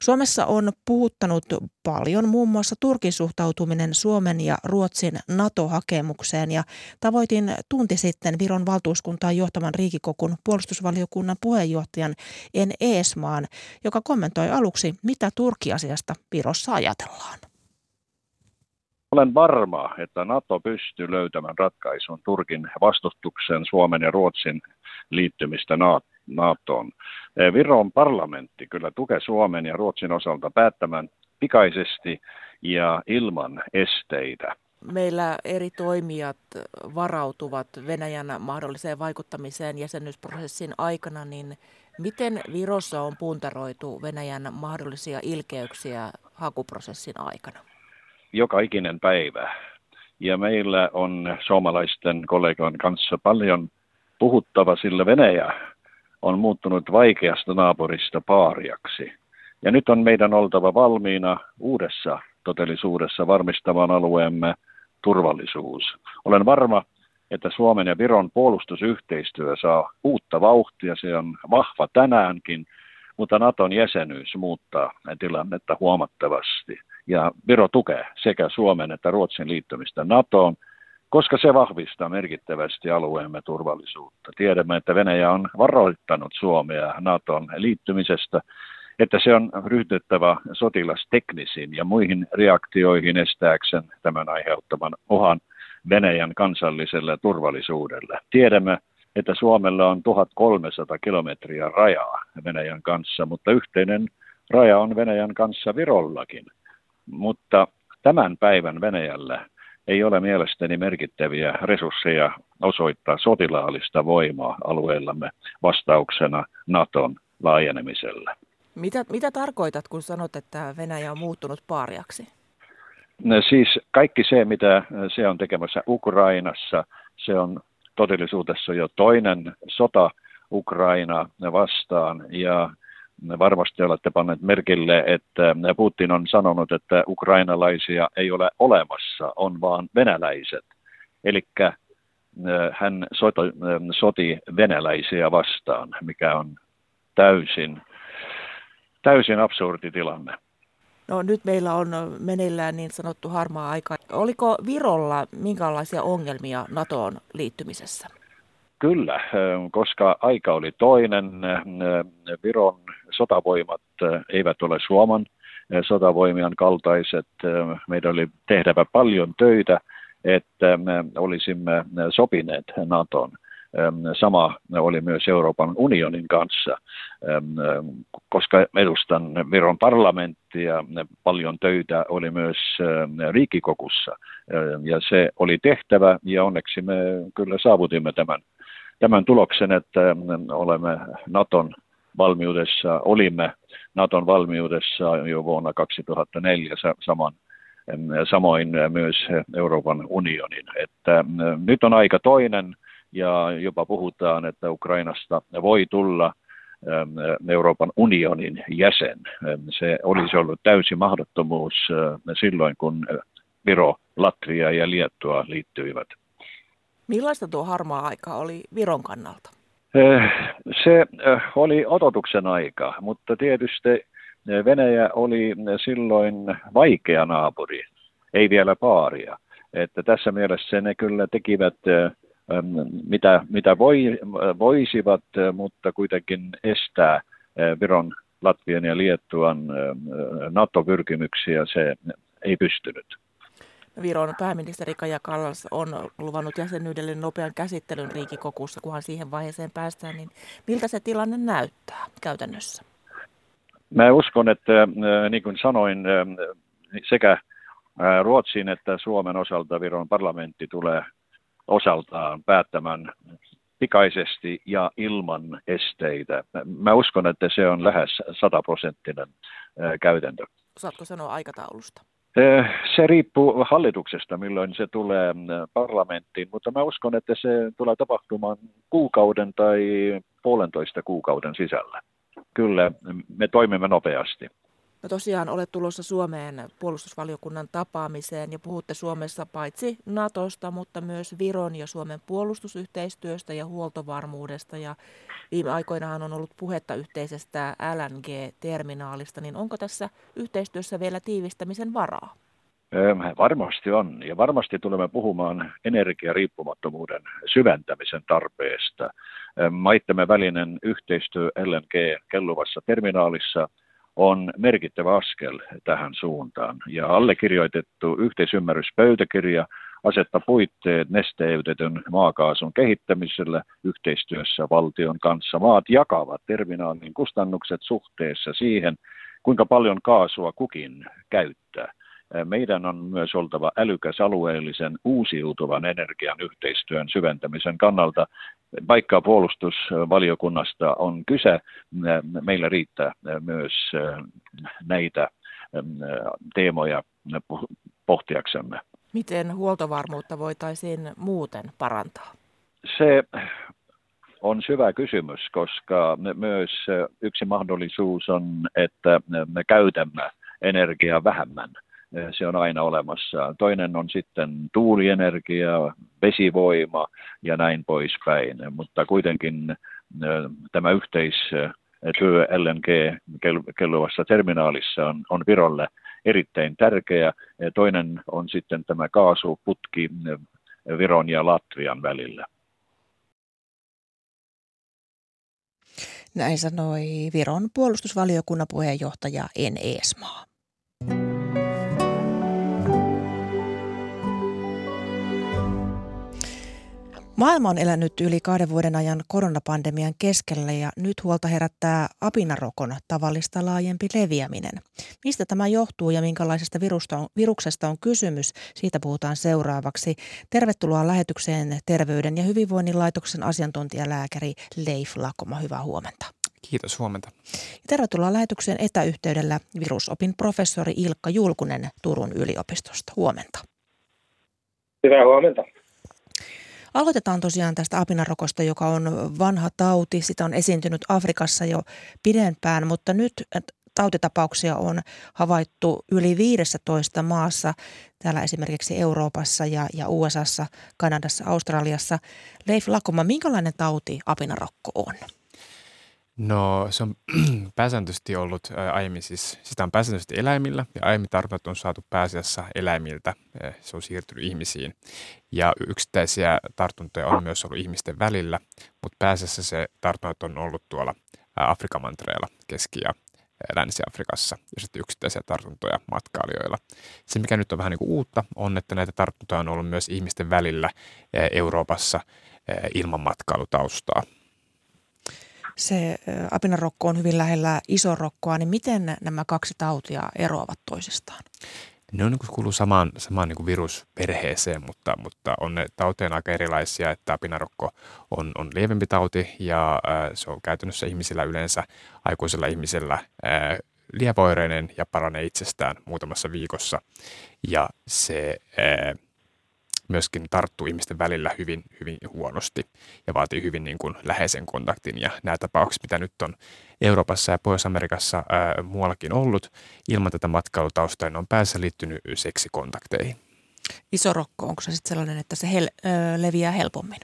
Speaker 2: Suomessa on puhuttanut paljon muun muassa Turkin suhtautuminen Suomen ja Ruotsin NATO-hakemukseen ja tavoitin tunti sitten Viron valtuuskuntaa johtavan Riikikokun puolustusvaliokunnan puheenjohtajan En Eesmaan, joka kommentoi aluksi, mitä Turkiasiasta Virossa ajatellaan.
Speaker 4: Olen varma, että NATO pystyy löytämään ratkaisun Turkin vastustukseen Suomen ja Ruotsin liittymistä NATOon. Eh, Viron parlamentti kyllä tukee Suomen ja Ruotsin osalta päättämään pikaisesti ja ilman esteitä.
Speaker 2: Meillä eri toimijat varautuvat Venäjän mahdolliseen vaikuttamiseen jäsenyysprosessin aikana, niin miten Virossa on puntaroitu Venäjän mahdollisia ilkeyksiä hakuprosessin aikana?
Speaker 4: Joka ikinen päivä. Ja meillä on suomalaisten kollegojen kanssa paljon puhuttava, sillä Venäjä on muuttunut vaikeasta naapurista paariaksi. Ja nyt on meidän oltava valmiina uudessa todellisuudessa varmistamaan alueemme turvallisuus. Olen varma, että Suomen ja Viron puolustusyhteistyö saa uutta vauhtia. Se on vahva tänäänkin, mutta Naton jäsenyys muuttaa tilannetta huomattavasti ja Viro tukee sekä Suomen että Ruotsin liittymistä NATOon, koska se vahvistaa merkittävästi alueemme turvallisuutta. Tiedämme, että Venäjä on varoittanut Suomea NATOn liittymisestä, että se on ryhdyttävä sotilasteknisiin ja muihin reaktioihin estääkseen tämän aiheuttaman uhan Venäjän kansalliselle turvallisuudelle. Tiedämme, että Suomella on 1300 kilometriä rajaa Venäjän kanssa, mutta yhteinen raja on Venäjän kanssa Virollakin – mutta tämän päivän Venäjällä ei ole mielestäni merkittäviä resursseja osoittaa sotilaallista voimaa alueellamme vastauksena Naton laajenemiselle.
Speaker 2: Mitä, mitä tarkoitat, kun sanot, että Venäjä on muuttunut paariaksi?
Speaker 4: No, siis kaikki se, mitä se on tekemässä Ukrainassa, se on todellisuudessa jo toinen sota Ukraina vastaan ja varmasti olette panneet merkille, että Putin on sanonut, että ukrainalaisia ei ole olemassa, on vaan venäläiset. Eli äh, hän soti, äh, soti venäläisiä vastaan, mikä on täysin, täysin absurdi tilanne.
Speaker 2: No nyt meillä on meneillään niin sanottu harmaa aika. Oliko Virolla minkälaisia ongelmia NATOon liittymisessä?
Speaker 4: Kyllä, koska aika oli toinen. Viron sotavoimat eivät ole Suomen sotavoimien kaltaiset. Meidän oli tehtävä paljon töitä, että me olisimme sopineet Naton. Sama oli myös Euroopan unionin kanssa, koska edustan Viron parlamenttia, paljon töitä oli myös riikikokussa. Ja se oli tehtävä ja onneksi me kyllä saavutimme tämän tämän tuloksen, että olemme Naton valmiudessa, olimme Naton valmiudessa jo vuonna 2004 saman, samoin myös Euroopan unionin. Että nyt on aika toinen ja jopa puhutaan, että Ukrainasta voi tulla Euroopan unionin jäsen. Se olisi ollut täysi mahdottomuus silloin, kun Viro, Latvia ja Liettua liittyivät.
Speaker 2: Millaista tuo harmaa aika oli Viron kannalta?
Speaker 4: Eh, se oli odotuksen aika, mutta tietysti Venäjä oli silloin vaikea naapuri, ei vielä paaria. Että tässä mielessä ne kyllä tekivät mitä, mitä voi, voisivat, mutta kuitenkin estää Viron, Latvian ja Liettuan NATO-pyrkimyksiä se ei pystynyt.
Speaker 2: Viron pääministeri Kaja Kallas on luvannut jäsenyydelle nopean käsittelyn riikikokussa, kunhan siihen vaiheeseen päästään, niin miltä se tilanne näyttää käytännössä?
Speaker 4: Mä uskon, että äh, niin kuin sanoin, äh, sekä äh, Ruotsin että Suomen osalta Viron parlamentti tulee osaltaan päättämään pikaisesti ja ilman esteitä. Mä uskon, että se on lähes sataprosenttinen käytäntö.
Speaker 2: Saatko sanoa aikataulusta?
Speaker 4: Se riippuu hallituksesta, milloin se tulee parlamenttiin, mutta mä uskon, että se tulee tapahtumaan kuukauden tai puolentoista kuukauden sisällä. Kyllä, me toimimme nopeasti.
Speaker 2: No tosiaan olet tulossa Suomeen puolustusvaliokunnan tapaamiseen ja puhutte Suomessa paitsi Natosta, mutta myös Viron ja Suomen puolustusyhteistyöstä ja huoltovarmuudesta. Ja viime aikoinahan on ollut puhetta yhteisestä LNG-terminaalista, niin onko tässä yhteistyössä vielä tiivistämisen varaa?
Speaker 4: Varmasti on, ja varmasti tulemme puhumaan energiariippumattomuuden syventämisen tarpeesta. Maittemme välinen yhteistyö LNG-kelluvassa terminaalissa – on merkittävä askel tähän suuntaan. Ja allekirjoitettu yhteisymmärryspöytäkirja asettaa puitteet nesteytetyn maakaasun kehittämisellä yhteistyössä valtion kanssa. Maat jakavat terminaalin kustannukset suhteessa siihen, kuinka paljon kaasua kukin käyttää. Meidän on myös oltava älykäs alueellisen uusiutuvan energian yhteistyön syventämisen kannalta. Vaikka puolustusvaliokunnasta on kyse, meillä riittää myös näitä teemoja pohtiaksemme.
Speaker 2: Miten huoltovarmuutta voitaisiin muuten parantaa?
Speaker 4: Se on syvä kysymys, koska myös yksi mahdollisuus on, että me käytämme energiaa vähemmän – se on aina olemassa. Toinen on sitten tuulienergia, vesivoima ja näin poispäin, mutta kuitenkin tämä yhteistyö LNG-kelluvassa terminaalissa on, on Virolle erittäin tärkeä. Toinen on sitten tämä kaasuputki Viron ja Latvian välillä.
Speaker 2: Näin sanoi Viron puolustusvaliokunnan puheenjohtaja En Eesmaa. Maailma on elänyt yli kahden vuoden ajan koronapandemian keskellä ja nyt huolta herättää apinarokon tavallista laajempi leviäminen. Mistä tämä johtuu ja minkälaisesta virusta on, viruksesta on kysymys, siitä puhutaan seuraavaksi. Tervetuloa lähetykseen Terveyden ja hyvinvoinnin laitoksen asiantuntijalääkäri Leif Lakoma. Hyvää huomenta.
Speaker 5: Kiitos, huomenta.
Speaker 2: Tervetuloa lähetykseen etäyhteydellä virusopin professori Ilkka Julkunen Turun yliopistosta. Huomenta.
Speaker 6: Hyvää huomenta.
Speaker 2: Aloitetaan tosiaan tästä apinarokosta, joka on vanha tauti. Sitä on esiintynyt Afrikassa jo pidempään, mutta nyt tautitapauksia on havaittu yli 15 maassa, täällä esimerkiksi Euroopassa ja, ja USAssa, Kanadassa, Australiassa. Leif Lakoma, minkälainen tauti apinarokko on?
Speaker 5: No se on [CLEARS THROAT] pääsääntöisesti ollut aiemmin siis, sitä on pääsääntöisesti eläimillä ja aiemmin tartunnat on saatu pääasiassa eläimiltä, se on siirtynyt ihmisiin. Ja yksittäisiä tartuntoja on myös ollut ihmisten välillä, mutta pääasiassa se tartunnat on ollut tuolla Afrikan mantereella, Keski- ja Länsi-Afrikassa ja sitten yksittäisiä tartuntoja matkailijoilla. Se, mikä nyt on vähän niin kuin uutta, on, että näitä tartuntoja on ollut myös ihmisten välillä Euroopassa ilman matkailutaustaa
Speaker 2: se apinarokko on hyvin lähellä isorokkoa, niin miten nämä kaksi tautia eroavat toisistaan?
Speaker 5: Ne on niin kuuluu samaan, samaan niin kuin virusperheeseen, mutta, mutta on ne tauteja aika erilaisia, että apinarokko on, on lievempi tauti ja äh, se on käytännössä ihmisillä yleensä, aikuisella ihmisellä äh, lievoireinen ja paranee itsestään muutamassa viikossa. Ja se äh, myöskin tarttuu ihmisten välillä hyvin, hyvin huonosti ja vaatii hyvin niin kuin läheisen kontaktin. Ja nämä tapaukset, mitä nyt on Euroopassa ja Pohjois-Amerikassa ää, muuallakin ollut, ilman tätä matkailutaustaa, ne on päässä liittynyt seksikontakteihin.
Speaker 2: Iso rokko, onko se sitten sellainen, että se hel- ö, leviää helpommin?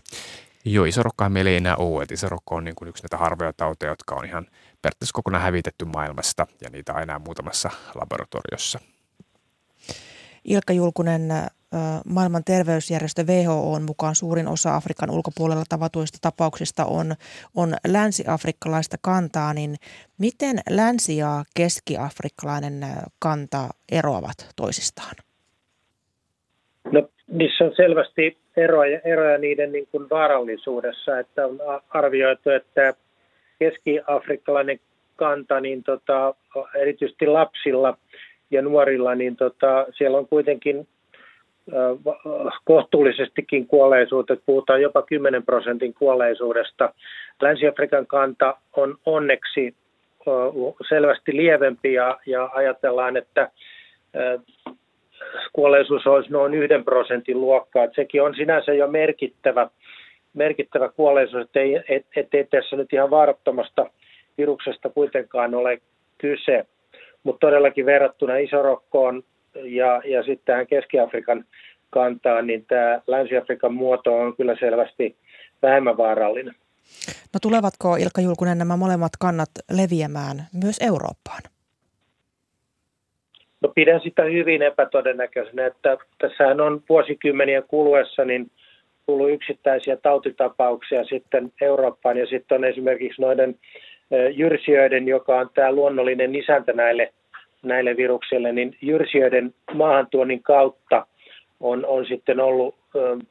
Speaker 5: Joo, isorokkohan meillä ei enää ole. Että rokko on niin kuin yksi näitä harvoja tauteja, jotka on ihan periaatteessa kokonaan hävitetty maailmasta ja niitä on enää muutamassa laboratoriossa.
Speaker 2: Ilkka Julkunen, maailman terveysjärjestö WHO mukaan suurin osa Afrikan ulkopuolella tavatuista tapauksista on, on länsi-afrikkalaista kantaa, niin miten länsi- ja keski-afrikkalainen kanta eroavat toisistaan?
Speaker 6: No, niissä on selvästi eroja, eroja niiden niin kuin vaarallisuudessa, että on arvioitu, että keski-afrikkalainen kanta, niin tota, erityisesti lapsilla ja nuorilla, niin tota, siellä on kuitenkin kohtuullisestikin kuolleisuutta, puhutaan jopa 10 prosentin kuolleisuudesta. Länsi-Afrikan kanta on onneksi selvästi lievempi ja, ja ajatellaan, että kuolleisuus olisi noin yhden prosentin luokkaa. Että sekin on sinänsä jo merkittävä, merkittävä kuolleisuus, ettei, et, ettei tässä nyt ihan vaarattomasta viruksesta kuitenkaan ole kyse. Mutta todellakin verrattuna Isorokkoon ja, ja sitten tähän Keski-Afrikan kantaan, niin tämä Länsi-Afrikan muoto on kyllä selvästi vähemmän vaarallinen.
Speaker 2: No tulevatko Ilkka Julkunen nämä molemmat kannat leviämään myös Eurooppaan?
Speaker 6: No pidän sitä hyvin epätodennäköisenä, että tässähän on vuosikymmenien kuluessa niin tullut yksittäisiä tautitapauksia sitten Eurooppaan ja sitten on esimerkiksi noiden jyrsijöiden, joka on tämä luonnollinen isäntä näille, näille viruksille, niin jyrsijöiden maahantuonnin kautta on, on sitten ollut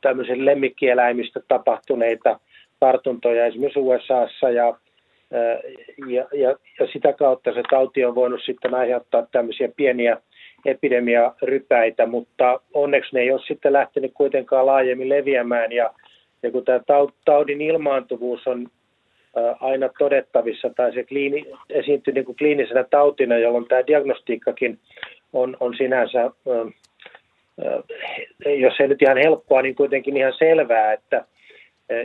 Speaker 6: tämmöisen lemmikkieläimistä tapahtuneita tartuntoja esimerkiksi USAssa ja, ja, ja, ja sitä kautta se tauti on voinut sitten aiheuttaa tämmöisiä pieniä epidemiarypäitä, mutta onneksi ne ei ole sitten lähtenyt kuitenkaan laajemmin leviämään. Ja, ja kun tämä taudin ilmaantuvuus on aina todettavissa tai se kliini, esiintyy niin kuin kliinisenä tautina, jolloin tämä diagnostiikkakin on, on sinänsä, jos ei nyt ihan helppoa, niin kuitenkin ihan selvää, että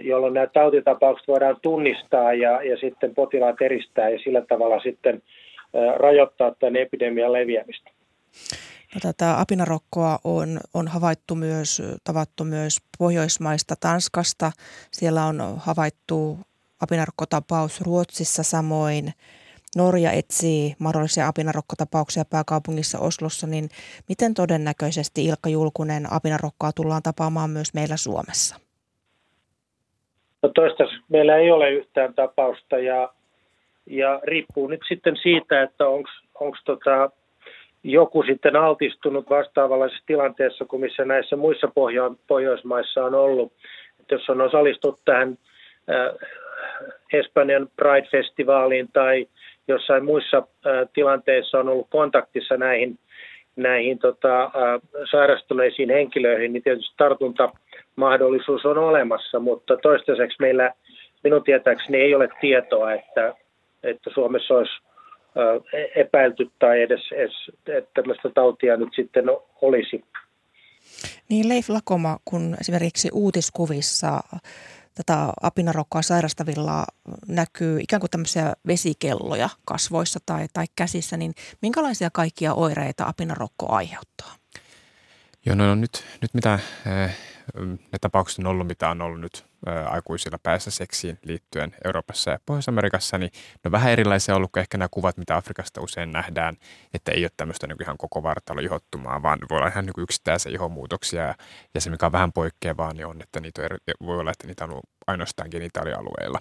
Speaker 6: jolloin nämä tautitapaukset voidaan tunnistaa ja, ja sitten potilaat eristää ja sillä tavalla sitten rajoittaa tämän epidemian leviämistä.
Speaker 2: No, tätä apinarokkoa on, on havaittu myös, tavattu myös Pohjoismaista, Tanskasta. Siellä on havaittu apinarokkotapaus Ruotsissa samoin. Norja etsii mahdollisia apinarokkotapauksia pääkaupungissa Oslossa, niin miten todennäköisesti Ilkka Julkunen apinarokkoa tullaan tapaamaan myös meillä Suomessa?
Speaker 6: No toistaiseksi meillä ei ole yhtään tapausta ja, ja riippuu nyt sitten siitä, että onko tota, joku sitten altistunut vastaavallisessa tilanteessa kuin missä näissä muissa Pohjo- Pohjoismaissa on ollut. Että jos on osallistuttu tähän äh, Espanjan Pride-festivaaliin tai jossain muissa tilanteissa on ollut kontaktissa näihin, näihin tota, sairastuneisiin henkilöihin, niin tietysti tartuntamahdollisuus on olemassa, mutta toistaiseksi meillä minun tietääkseni ei ole tietoa, että, että Suomessa olisi epäilty tai edes, edes että tämmöistä tautia nyt sitten olisi.
Speaker 2: Niin Leif Lakoma, kun esimerkiksi uutiskuvissa tätä apinarokkoa sairastavilla näkyy ikään kuin tämmöisiä vesikelloja kasvoissa tai, tai käsissä, niin minkälaisia kaikkia oireita apinarokko aiheuttaa?
Speaker 5: Joo, no, no nyt, nyt mitä ne tapaukset on ollut, mitä on ollut nyt aikuisilla päässä seksiin liittyen Euroopassa ja Pohjois-Amerikassa, niin ne on vähän erilaisia ollut kuin ehkä nämä kuvat, mitä Afrikasta usein nähdään, että ei ole tämmöistä niin ihan koko vartalo ihottumaa, vaan voi olla ihan niin yksittäisiä ihomuutoksia. Ja se, mikä on vähän poikkeavaa, niin on, että niitä on, voi olla, että niitä on ainoastaan genitaalialueilla.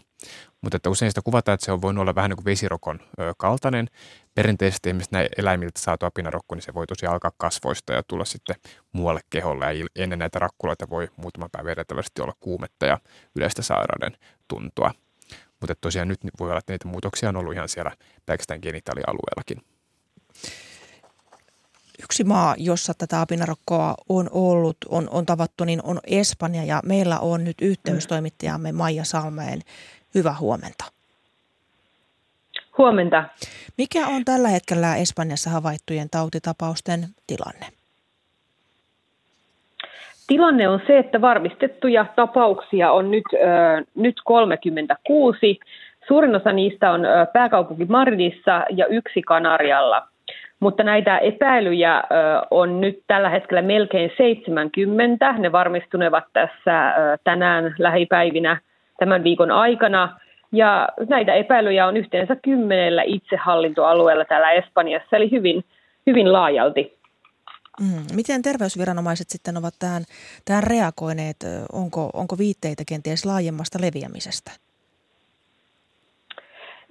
Speaker 5: Mutta että usein sitä kuvataan, että se on voinut olla vähän niin kuin vesirokon kaltainen. Perinteisesti esimerkiksi näin eläimiltä saatu apinarokko, niin se voi tosiaan alkaa kasvoista ja tulla sitten muualle keholle. Ja ennen näitä rakkuloita voi muutama päivä edeltävästi olla kuumetta ja yleistä sairauden tuntua. Mutta tosiaan nyt voi olla, että niitä muutoksia on ollut ihan siellä pelkästään genitaalialueellakin.
Speaker 2: Yksi maa, jossa tätä apinarokkoa on ollut, on, on tavattu, niin on Espanja ja meillä on nyt yhteystoimittajamme Maija Salmeen. Hyvää huomenta.
Speaker 7: Huomenta.
Speaker 2: Mikä on tällä hetkellä Espanjassa havaittujen tautitapausten tilanne?
Speaker 7: Tilanne on se, että varmistettuja tapauksia on nyt, äh, nyt 36. Suurin osa niistä on pääkaupunki Madridissa ja yksi Kanarialla. Mutta näitä epäilyjä on nyt tällä hetkellä melkein 70. Ne varmistunevat tässä tänään lähipäivinä tämän viikon aikana. Ja näitä epäilyjä on yhteensä kymmenellä itsehallintoalueella täällä Espanjassa, eli hyvin, hyvin laajalti.
Speaker 2: Mm. Miten terveysviranomaiset sitten ovat tähän, tähän reagoineet? Onko, onko viitteitä kenties laajemmasta leviämisestä?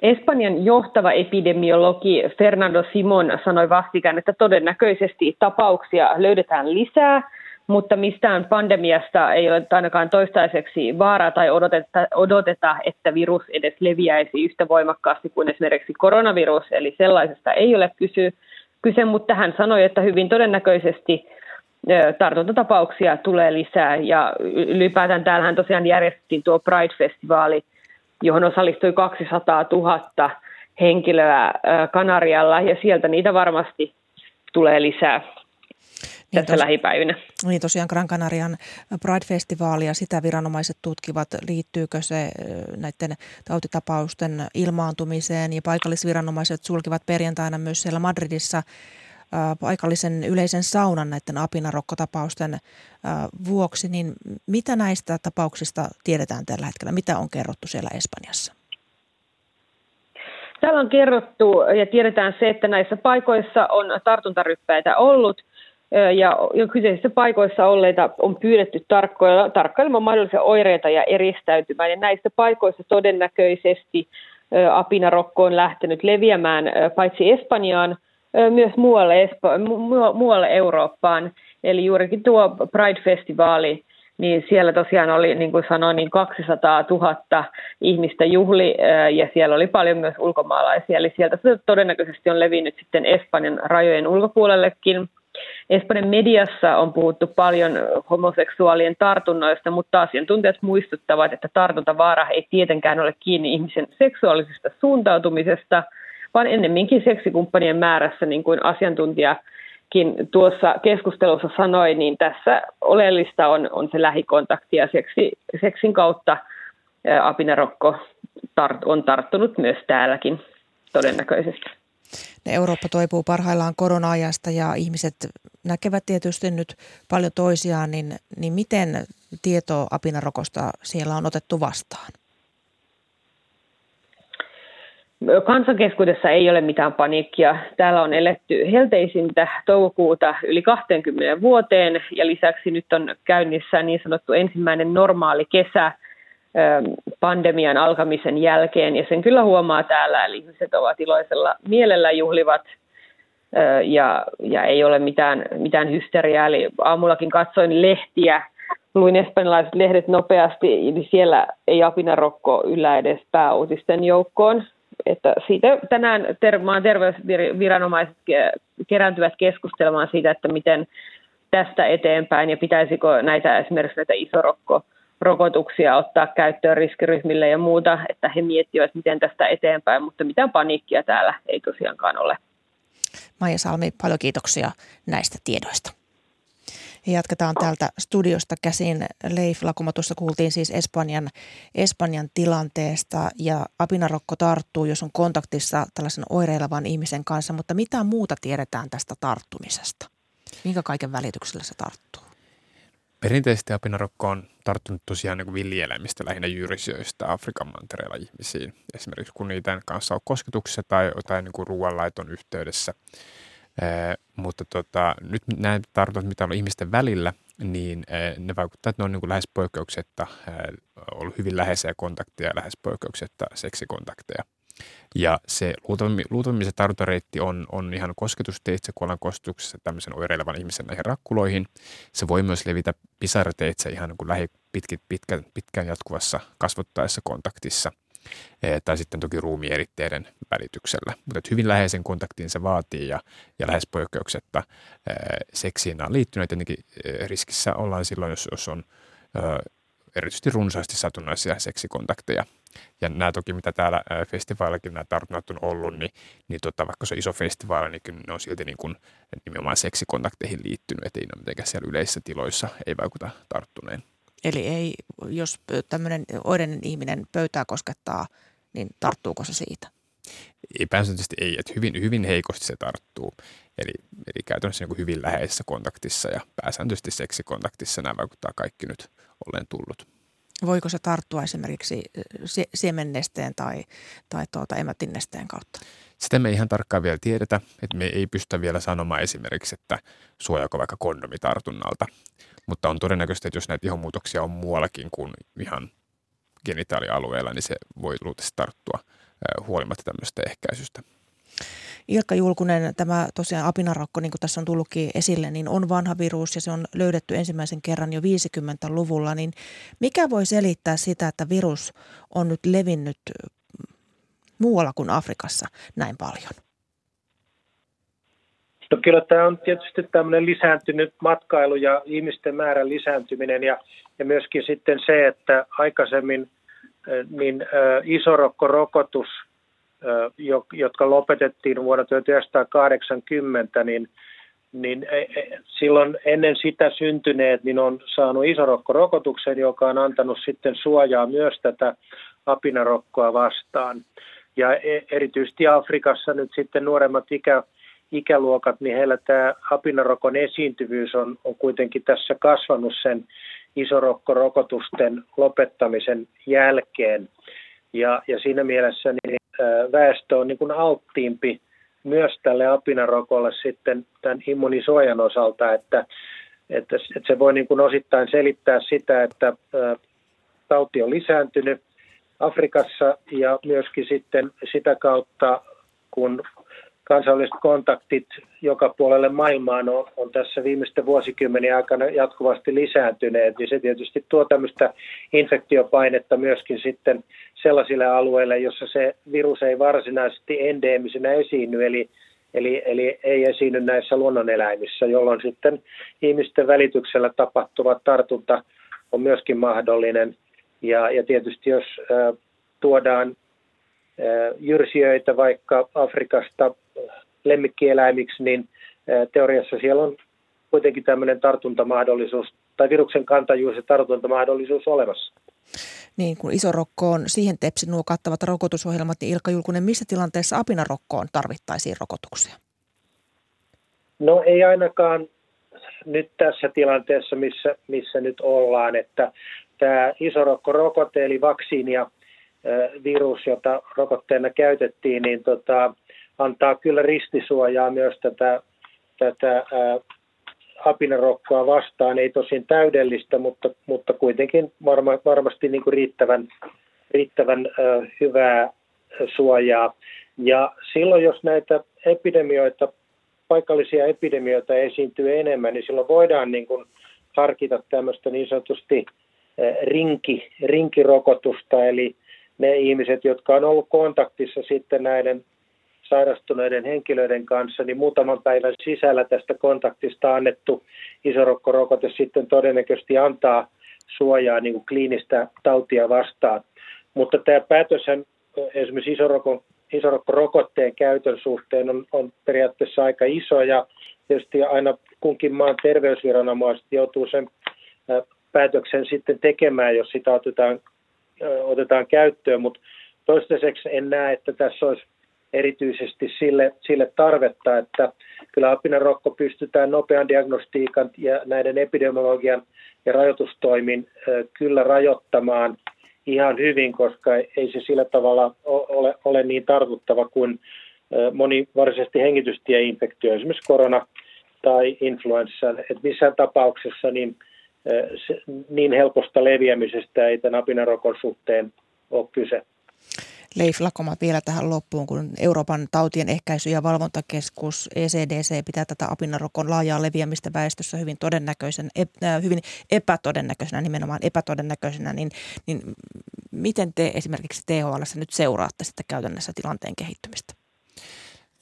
Speaker 7: Espanjan johtava epidemiologi Fernando Simon sanoi vastikään, että todennäköisesti tapauksia löydetään lisää, mutta mistään pandemiasta ei ole ainakaan toistaiseksi vaaraa tai odoteta, odoteta, että virus edes leviäisi yhtä voimakkaasti kuin esimerkiksi koronavirus, eli sellaisesta ei ole kysy, kyse, mutta hän sanoi, että hyvin todennäköisesti tartuntatapauksia tulee lisää ja ylipäätään täällähän tosiaan järjestettiin tuo Pride-festivaali, johon osallistui 200 000 henkilöä Kanarialla ja sieltä niitä varmasti tulee lisää niin tässä tos, lähipäivinä.
Speaker 2: Niin tosiaan Gran Canarian Pride-festivaali ja sitä viranomaiset tutkivat, liittyykö se näiden tautitapausten ilmaantumiseen ja paikallisviranomaiset sulkivat perjantaina myös siellä Madridissa paikallisen yleisen saunan näiden apinarokkotapausten vuoksi, niin mitä näistä tapauksista tiedetään tällä hetkellä? Mitä on kerrottu siellä Espanjassa?
Speaker 7: Täällä on kerrottu ja tiedetään se, että näissä paikoissa on tartuntaryppäitä ollut ja kyseisissä paikoissa olleita on pyydetty tarkkailemaan mahdollisia oireita ja eristäytymään. Ja näissä paikoissa todennäköisesti apinarokko on lähtenyt leviämään paitsi Espanjaan, myös muualle, Espa- muualle Eurooppaan. Eli juurikin tuo Pride-festivaali, niin siellä tosiaan oli, niin kuin sanoin, niin 200 000 ihmistä juhli ja siellä oli paljon myös ulkomaalaisia. Eli sieltä se todennäköisesti on levinnyt sitten Espanjan rajojen ulkopuolellekin. Espanjan mediassa on puhuttu paljon homoseksuaalien tartunnoista, mutta asiantuntijat muistuttavat, että tartuntavaara ei tietenkään ole kiinni ihmisen seksuaalisesta suuntautumisesta, vaan ennemminkin seksikumppanien määrässä, niin kuin asiantuntijakin tuossa keskustelussa sanoi, niin tässä oleellista on, on se lähikontakti ja seksi, seksin kautta apinarokko tart, on tarttunut myös täälläkin todennäköisesti.
Speaker 2: Eurooppa toipuu parhaillaan korona-ajasta ja ihmiset näkevät tietysti nyt paljon toisiaan, niin, niin miten tieto apinarokosta siellä on otettu vastaan?
Speaker 7: Kansankeskuudessa ei ole mitään paniikkia. Täällä on eletty helteisintä toukokuuta yli 20 vuoteen ja lisäksi nyt on käynnissä niin sanottu ensimmäinen normaali kesä – pandemian alkamisen jälkeen, ja sen kyllä huomaa täällä, eli ihmiset ovat iloisella mielellä juhlivat, ja, ja ei ole mitään, mitään hysteriaa, eli aamullakin katsoin lehtiä, luin espanjalaiset lehdet nopeasti, niin siellä ei apinarokko yllä edes pääuutisten joukkoon, että siitä tänään ter- maan terveysviranomaiset kerääntyvät keskustelemaan siitä, että miten tästä eteenpäin ja pitäisikö näitä esimerkiksi näitä isorokko rokotuksia ottaa käyttöön riskiryhmille ja muuta, että he miettivät, miten tästä eteenpäin, mutta mitään paniikkia täällä ei tosiaankaan ole.
Speaker 2: Maija Salmi, paljon kiitoksia näistä tiedoista. Jatketaan täältä studiosta käsin. Leif Lakuma tuossa kuultiin siis Espanjan, Espanjan tilanteesta ja apinarokko tarttuu, jos on kontaktissa tällaisen oireilevan ihmisen kanssa, mutta mitä muuta tiedetään tästä tarttumisesta? Minkä kaiken välityksellä se tarttuu?
Speaker 5: Perinteisesti apinarokko on tarttunut tosiaan niin villieläimistä, lähinnä jyrisyöistä Afrikan mantereella ihmisiin. Esimerkiksi kun niitä kanssa on kosketuksessa tai, tai niin ruoanlaiton yhteydessä. Mutta tota, nyt nämä tartunnat, mitä on ihmisten välillä, niin ne vaikuttaa, että ne on niin kuin lähes poikkeuksetta ollut hyvin läheisiä kontakteja ja lähes poikkeuksetta seksikontakteja. Ja se luultavimmin, se tartuntareitti on, on ihan kosketusteitse, kun ollaan kosketuksessa tämmöisen oireilevan ihmisen näihin rakkuloihin. Se voi myös levitä pisarateitse ihan niin kuin lähi pitkän, pitkän, pitkään jatkuvassa kasvottaessa kontaktissa tai sitten toki ruumieritteiden välityksellä. Mutta hyvin läheisen kontaktin se vaatii ja, ja lähes poikkeuksetta e, seksiin on liittynyt. Tietenkin e, riskissä ollaan silloin, jos, jos on erityisesti runsaasti satunnaisia seksikontakteja – ja nämä toki, mitä täällä festivaalillakin nämä tartunnat on ollut, niin, niin tota, vaikka se on iso festivaali, niin ne on silti niin kuin nimenomaan seksikontakteihin liittynyt, ettei ne mitenkään siellä yleisissä tiloissa ei vaikuta tarttuneen.
Speaker 2: Eli ei, jos tämmöinen oireinen ihminen pöytää koskettaa, niin tarttuuko se siitä?
Speaker 5: Ei pääsääntöisesti ei, että hyvin, hyvin heikosti se tarttuu. Eli, eli käytännössä niin kuin hyvin läheisessä kontaktissa ja pääsääntöisesti seksikontaktissa nämä vaikuttaa kaikki nyt olleen tullut.
Speaker 2: Voiko se tarttua esimerkiksi siemennesteen tai, tai tuota emätinnesteen kautta?
Speaker 5: Sitä me ei ihan tarkkaan vielä tiedetä, että me ei pystytä vielä sanomaan esimerkiksi, että suojaako vaikka kondomi tartunnalta. Mutta on todennäköistä, että jos näitä ihonmuutoksia on muuallakin kuin ihan genitaalialueella, niin se voi luultavasti tarttua huolimatta tämmöistä ehkäisystä.
Speaker 2: Ilkka Julkunen, tämä tosiaan apinarokko, niin kuin tässä on tullutkin esille, niin on vanha virus ja se on löydetty ensimmäisen kerran jo 50-luvulla. Niin mikä voi selittää sitä, että virus on nyt levinnyt muualla kuin Afrikassa näin paljon?
Speaker 6: No kyllä tämä on tietysti tämmöinen lisääntynyt matkailu ja ihmisten määrän lisääntyminen ja, ja myöskin sitten se, että aikaisemmin niin isorokkorokotus, jotka lopetettiin vuonna 1980, niin, niin e, e, silloin ennen sitä syntyneet niin on saanut isorokkorokotuksen, joka on antanut sitten suojaa myös tätä apinarokkoa vastaan. Ja e, erityisesti Afrikassa nyt sitten nuoremmat ikä, ikäluokat, niin heillä tämä apinarokon esiintyvyys on, on kuitenkin tässä kasvanut sen isorokkorokotusten lopettamisen jälkeen. Ja, ja siinä mielessä niin, väestö on niin kuin alttiimpi myös tälle apinarokolle sitten tämän immunisuojan osalta, että, että, että se voi niin kuin osittain selittää sitä, että tauti on lisääntynyt Afrikassa ja myöskin sitten sitä kautta, kun kansainväliset kontaktit joka puolelle maailmaan on, on tässä viimeisten vuosikymmenen aikana jatkuvasti lisääntyneet, niin se tietysti tuo tämmöistä infektiopainetta myöskin sitten sellaisille alueille, jossa se virus ei varsinaisesti endeemisenä esiinny, eli, eli, eli ei esiinny näissä luonnoneläimissä, jolloin sitten ihmisten välityksellä tapahtuva tartunta on myöskin mahdollinen. Ja, ja tietysti jos tuodaan jyrsijöitä vaikka Afrikasta lemmikkieläimiksi, niin teoriassa siellä on kuitenkin tämmöinen tartuntamahdollisuus tai viruksen kantajuus ja tartuntamahdollisuus olemassa.
Speaker 2: Niin, kun isorokkoon siihen tepsi nuo kattavat rokotusohjelmat, niin Ilkka Julkunen, missä tilanteessa apinarokkoon tarvittaisiin rokotuksia?
Speaker 6: No ei ainakaan nyt tässä tilanteessa, missä, missä nyt ollaan, että tämä isorokkorokote eli vaksiinia virus, jota rokotteena käytettiin, niin tota, antaa kyllä ristisuojaa myös tätä, tätä ää, apinarokkoa vastaan. Ei tosin täydellistä, mutta, mutta kuitenkin varma, varmasti niin kuin riittävän, riittävän ää, hyvää suojaa. Ja silloin, jos näitä epidemioita, paikallisia epidemioita esiintyy enemmän, niin silloin voidaan niin kuin harkita tämmöistä niin sanotusti rinki, rinkirokotusta, eli ne ihmiset, jotka on ollut kontaktissa sitten näiden sairastuneiden henkilöiden kanssa, niin muutaman päivän sisällä tästä kontaktista annettu isorokkorokote sitten todennäköisesti antaa suojaa niin kuin kliinistä tautia vastaan. Mutta tämä päätöshän esimerkiksi isorokon, isorokkorokotteen käytön suhteen on, on periaatteessa aika iso ja tietysti aina kunkin maan terveysviranomaiset joutuu sen päätöksen sitten tekemään, jos sitä otetaan otetaan käyttöön, mutta toistaiseksi en näe, että tässä olisi erityisesti sille, sille tarvetta, että kyllä apinarokko pystytään nopean diagnostiikan ja näiden epidemiologian ja rajoitustoimin kyllä rajoittamaan ihan hyvin, koska ei se sillä tavalla ole, ole niin tartuttava kuin moni varsinaisesti hengitystieinfektio, esimerkiksi korona tai influenssa. että missään tapauksessa niin niin helposta leviämisestä ei tämän apinarokon suhteen ole kyse.
Speaker 2: Leif Lakoma vielä tähän loppuun, kun Euroopan tautien ehkäisy- ja valvontakeskus ECDC pitää tätä apinarokon laajaa leviämistä väestössä hyvin, todennäköisen, äh, hyvin epätodennäköisenä, nimenomaan epätodennäköisenä, niin, niin miten te esimerkiksi THL nyt seuraatte sitä käytännössä tilanteen kehittymistä?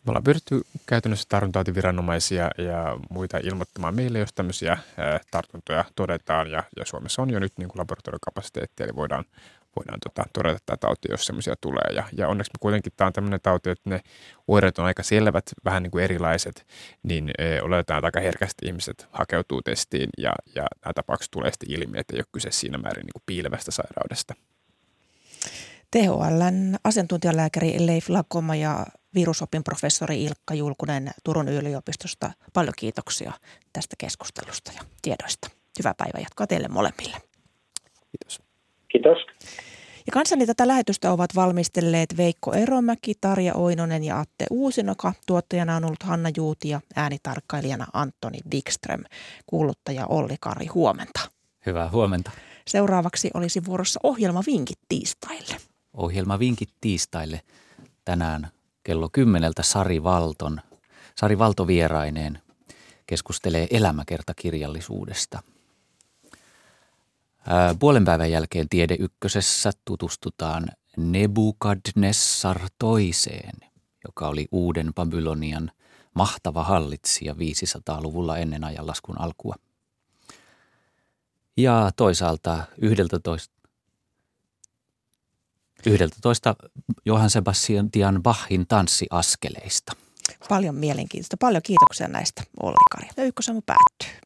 Speaker 5: Me ollaan pyritty käytännössä tartuntatautiviranomaisia ja muita ilmoittamaan meille, jos tämmöisiä tartuntoja todetaan. Ja, ja Suomessa on jo nyt niin kuin eli voidaan, voidaan tota, todeta tämä tauti, jos semmoisia tulee. Ja, ja onneksi me kuitenkin tämä on tämmöinen tauti, että ne oireet on aika selvät, vähän niin kuin erilaiset, niin e, oletetaan, että aika herkästi ihmiset hakeutuu testiin ja, ja nämä tapaukset tulee sitten ilmi, että ei ole kyse siinä määrin niin kuin piilevästä sairaudesta.
Speaker 2: THLn asiantuntijalääkäri Leif Lakoma ja virusopin professori Ilkka Julkunen Turun yliopistosta. Paljon kiitoksia tästä keskustelusta ja tiedoista. Hyvää päivää jatkoa teille molemmille.
Speaker 5: Kiitos.
Speaker 6: Kiitos.
Speaker 2: Ja kanssani tätä lähetystä ovat valmistelleet Veikko Eromäki, Tarja Oinonen ja Atte Uusinoka. Tuottajana on ollut Hanna Juuti ja äänitarkkailijana Antoni Wikström. Kuuluttaja Olli Kari, huomenta.
Speaker 8: Hyvää huomenta.
Speaker 2: Seuraavaksi olisi vuorossa ohjelma Vinkit tiistaille.
Speaker 8: Ohjelma Vinkit tiistaille. Tänään kello kymmeneltä Sari Valton, Sari Valto vieraineen keskustelee elämäkertakirjallisuudesta. Puolen päivän jälkeen Tiede Ykkösessä tutustutaan Nebukadnessar toiseen, joka oli uuden Babylonian mahtava hallitsija 500-luvulla ennen ajanlaskun alkua. Ja toisaalta 11, 11 Johann Sebastian Bachin tanssiaskeleista.
Speaker 2: Paljon mielenkiintoista. Paljon kiitoksia näistä Olli Kari. Ja ykkösamu päättyy.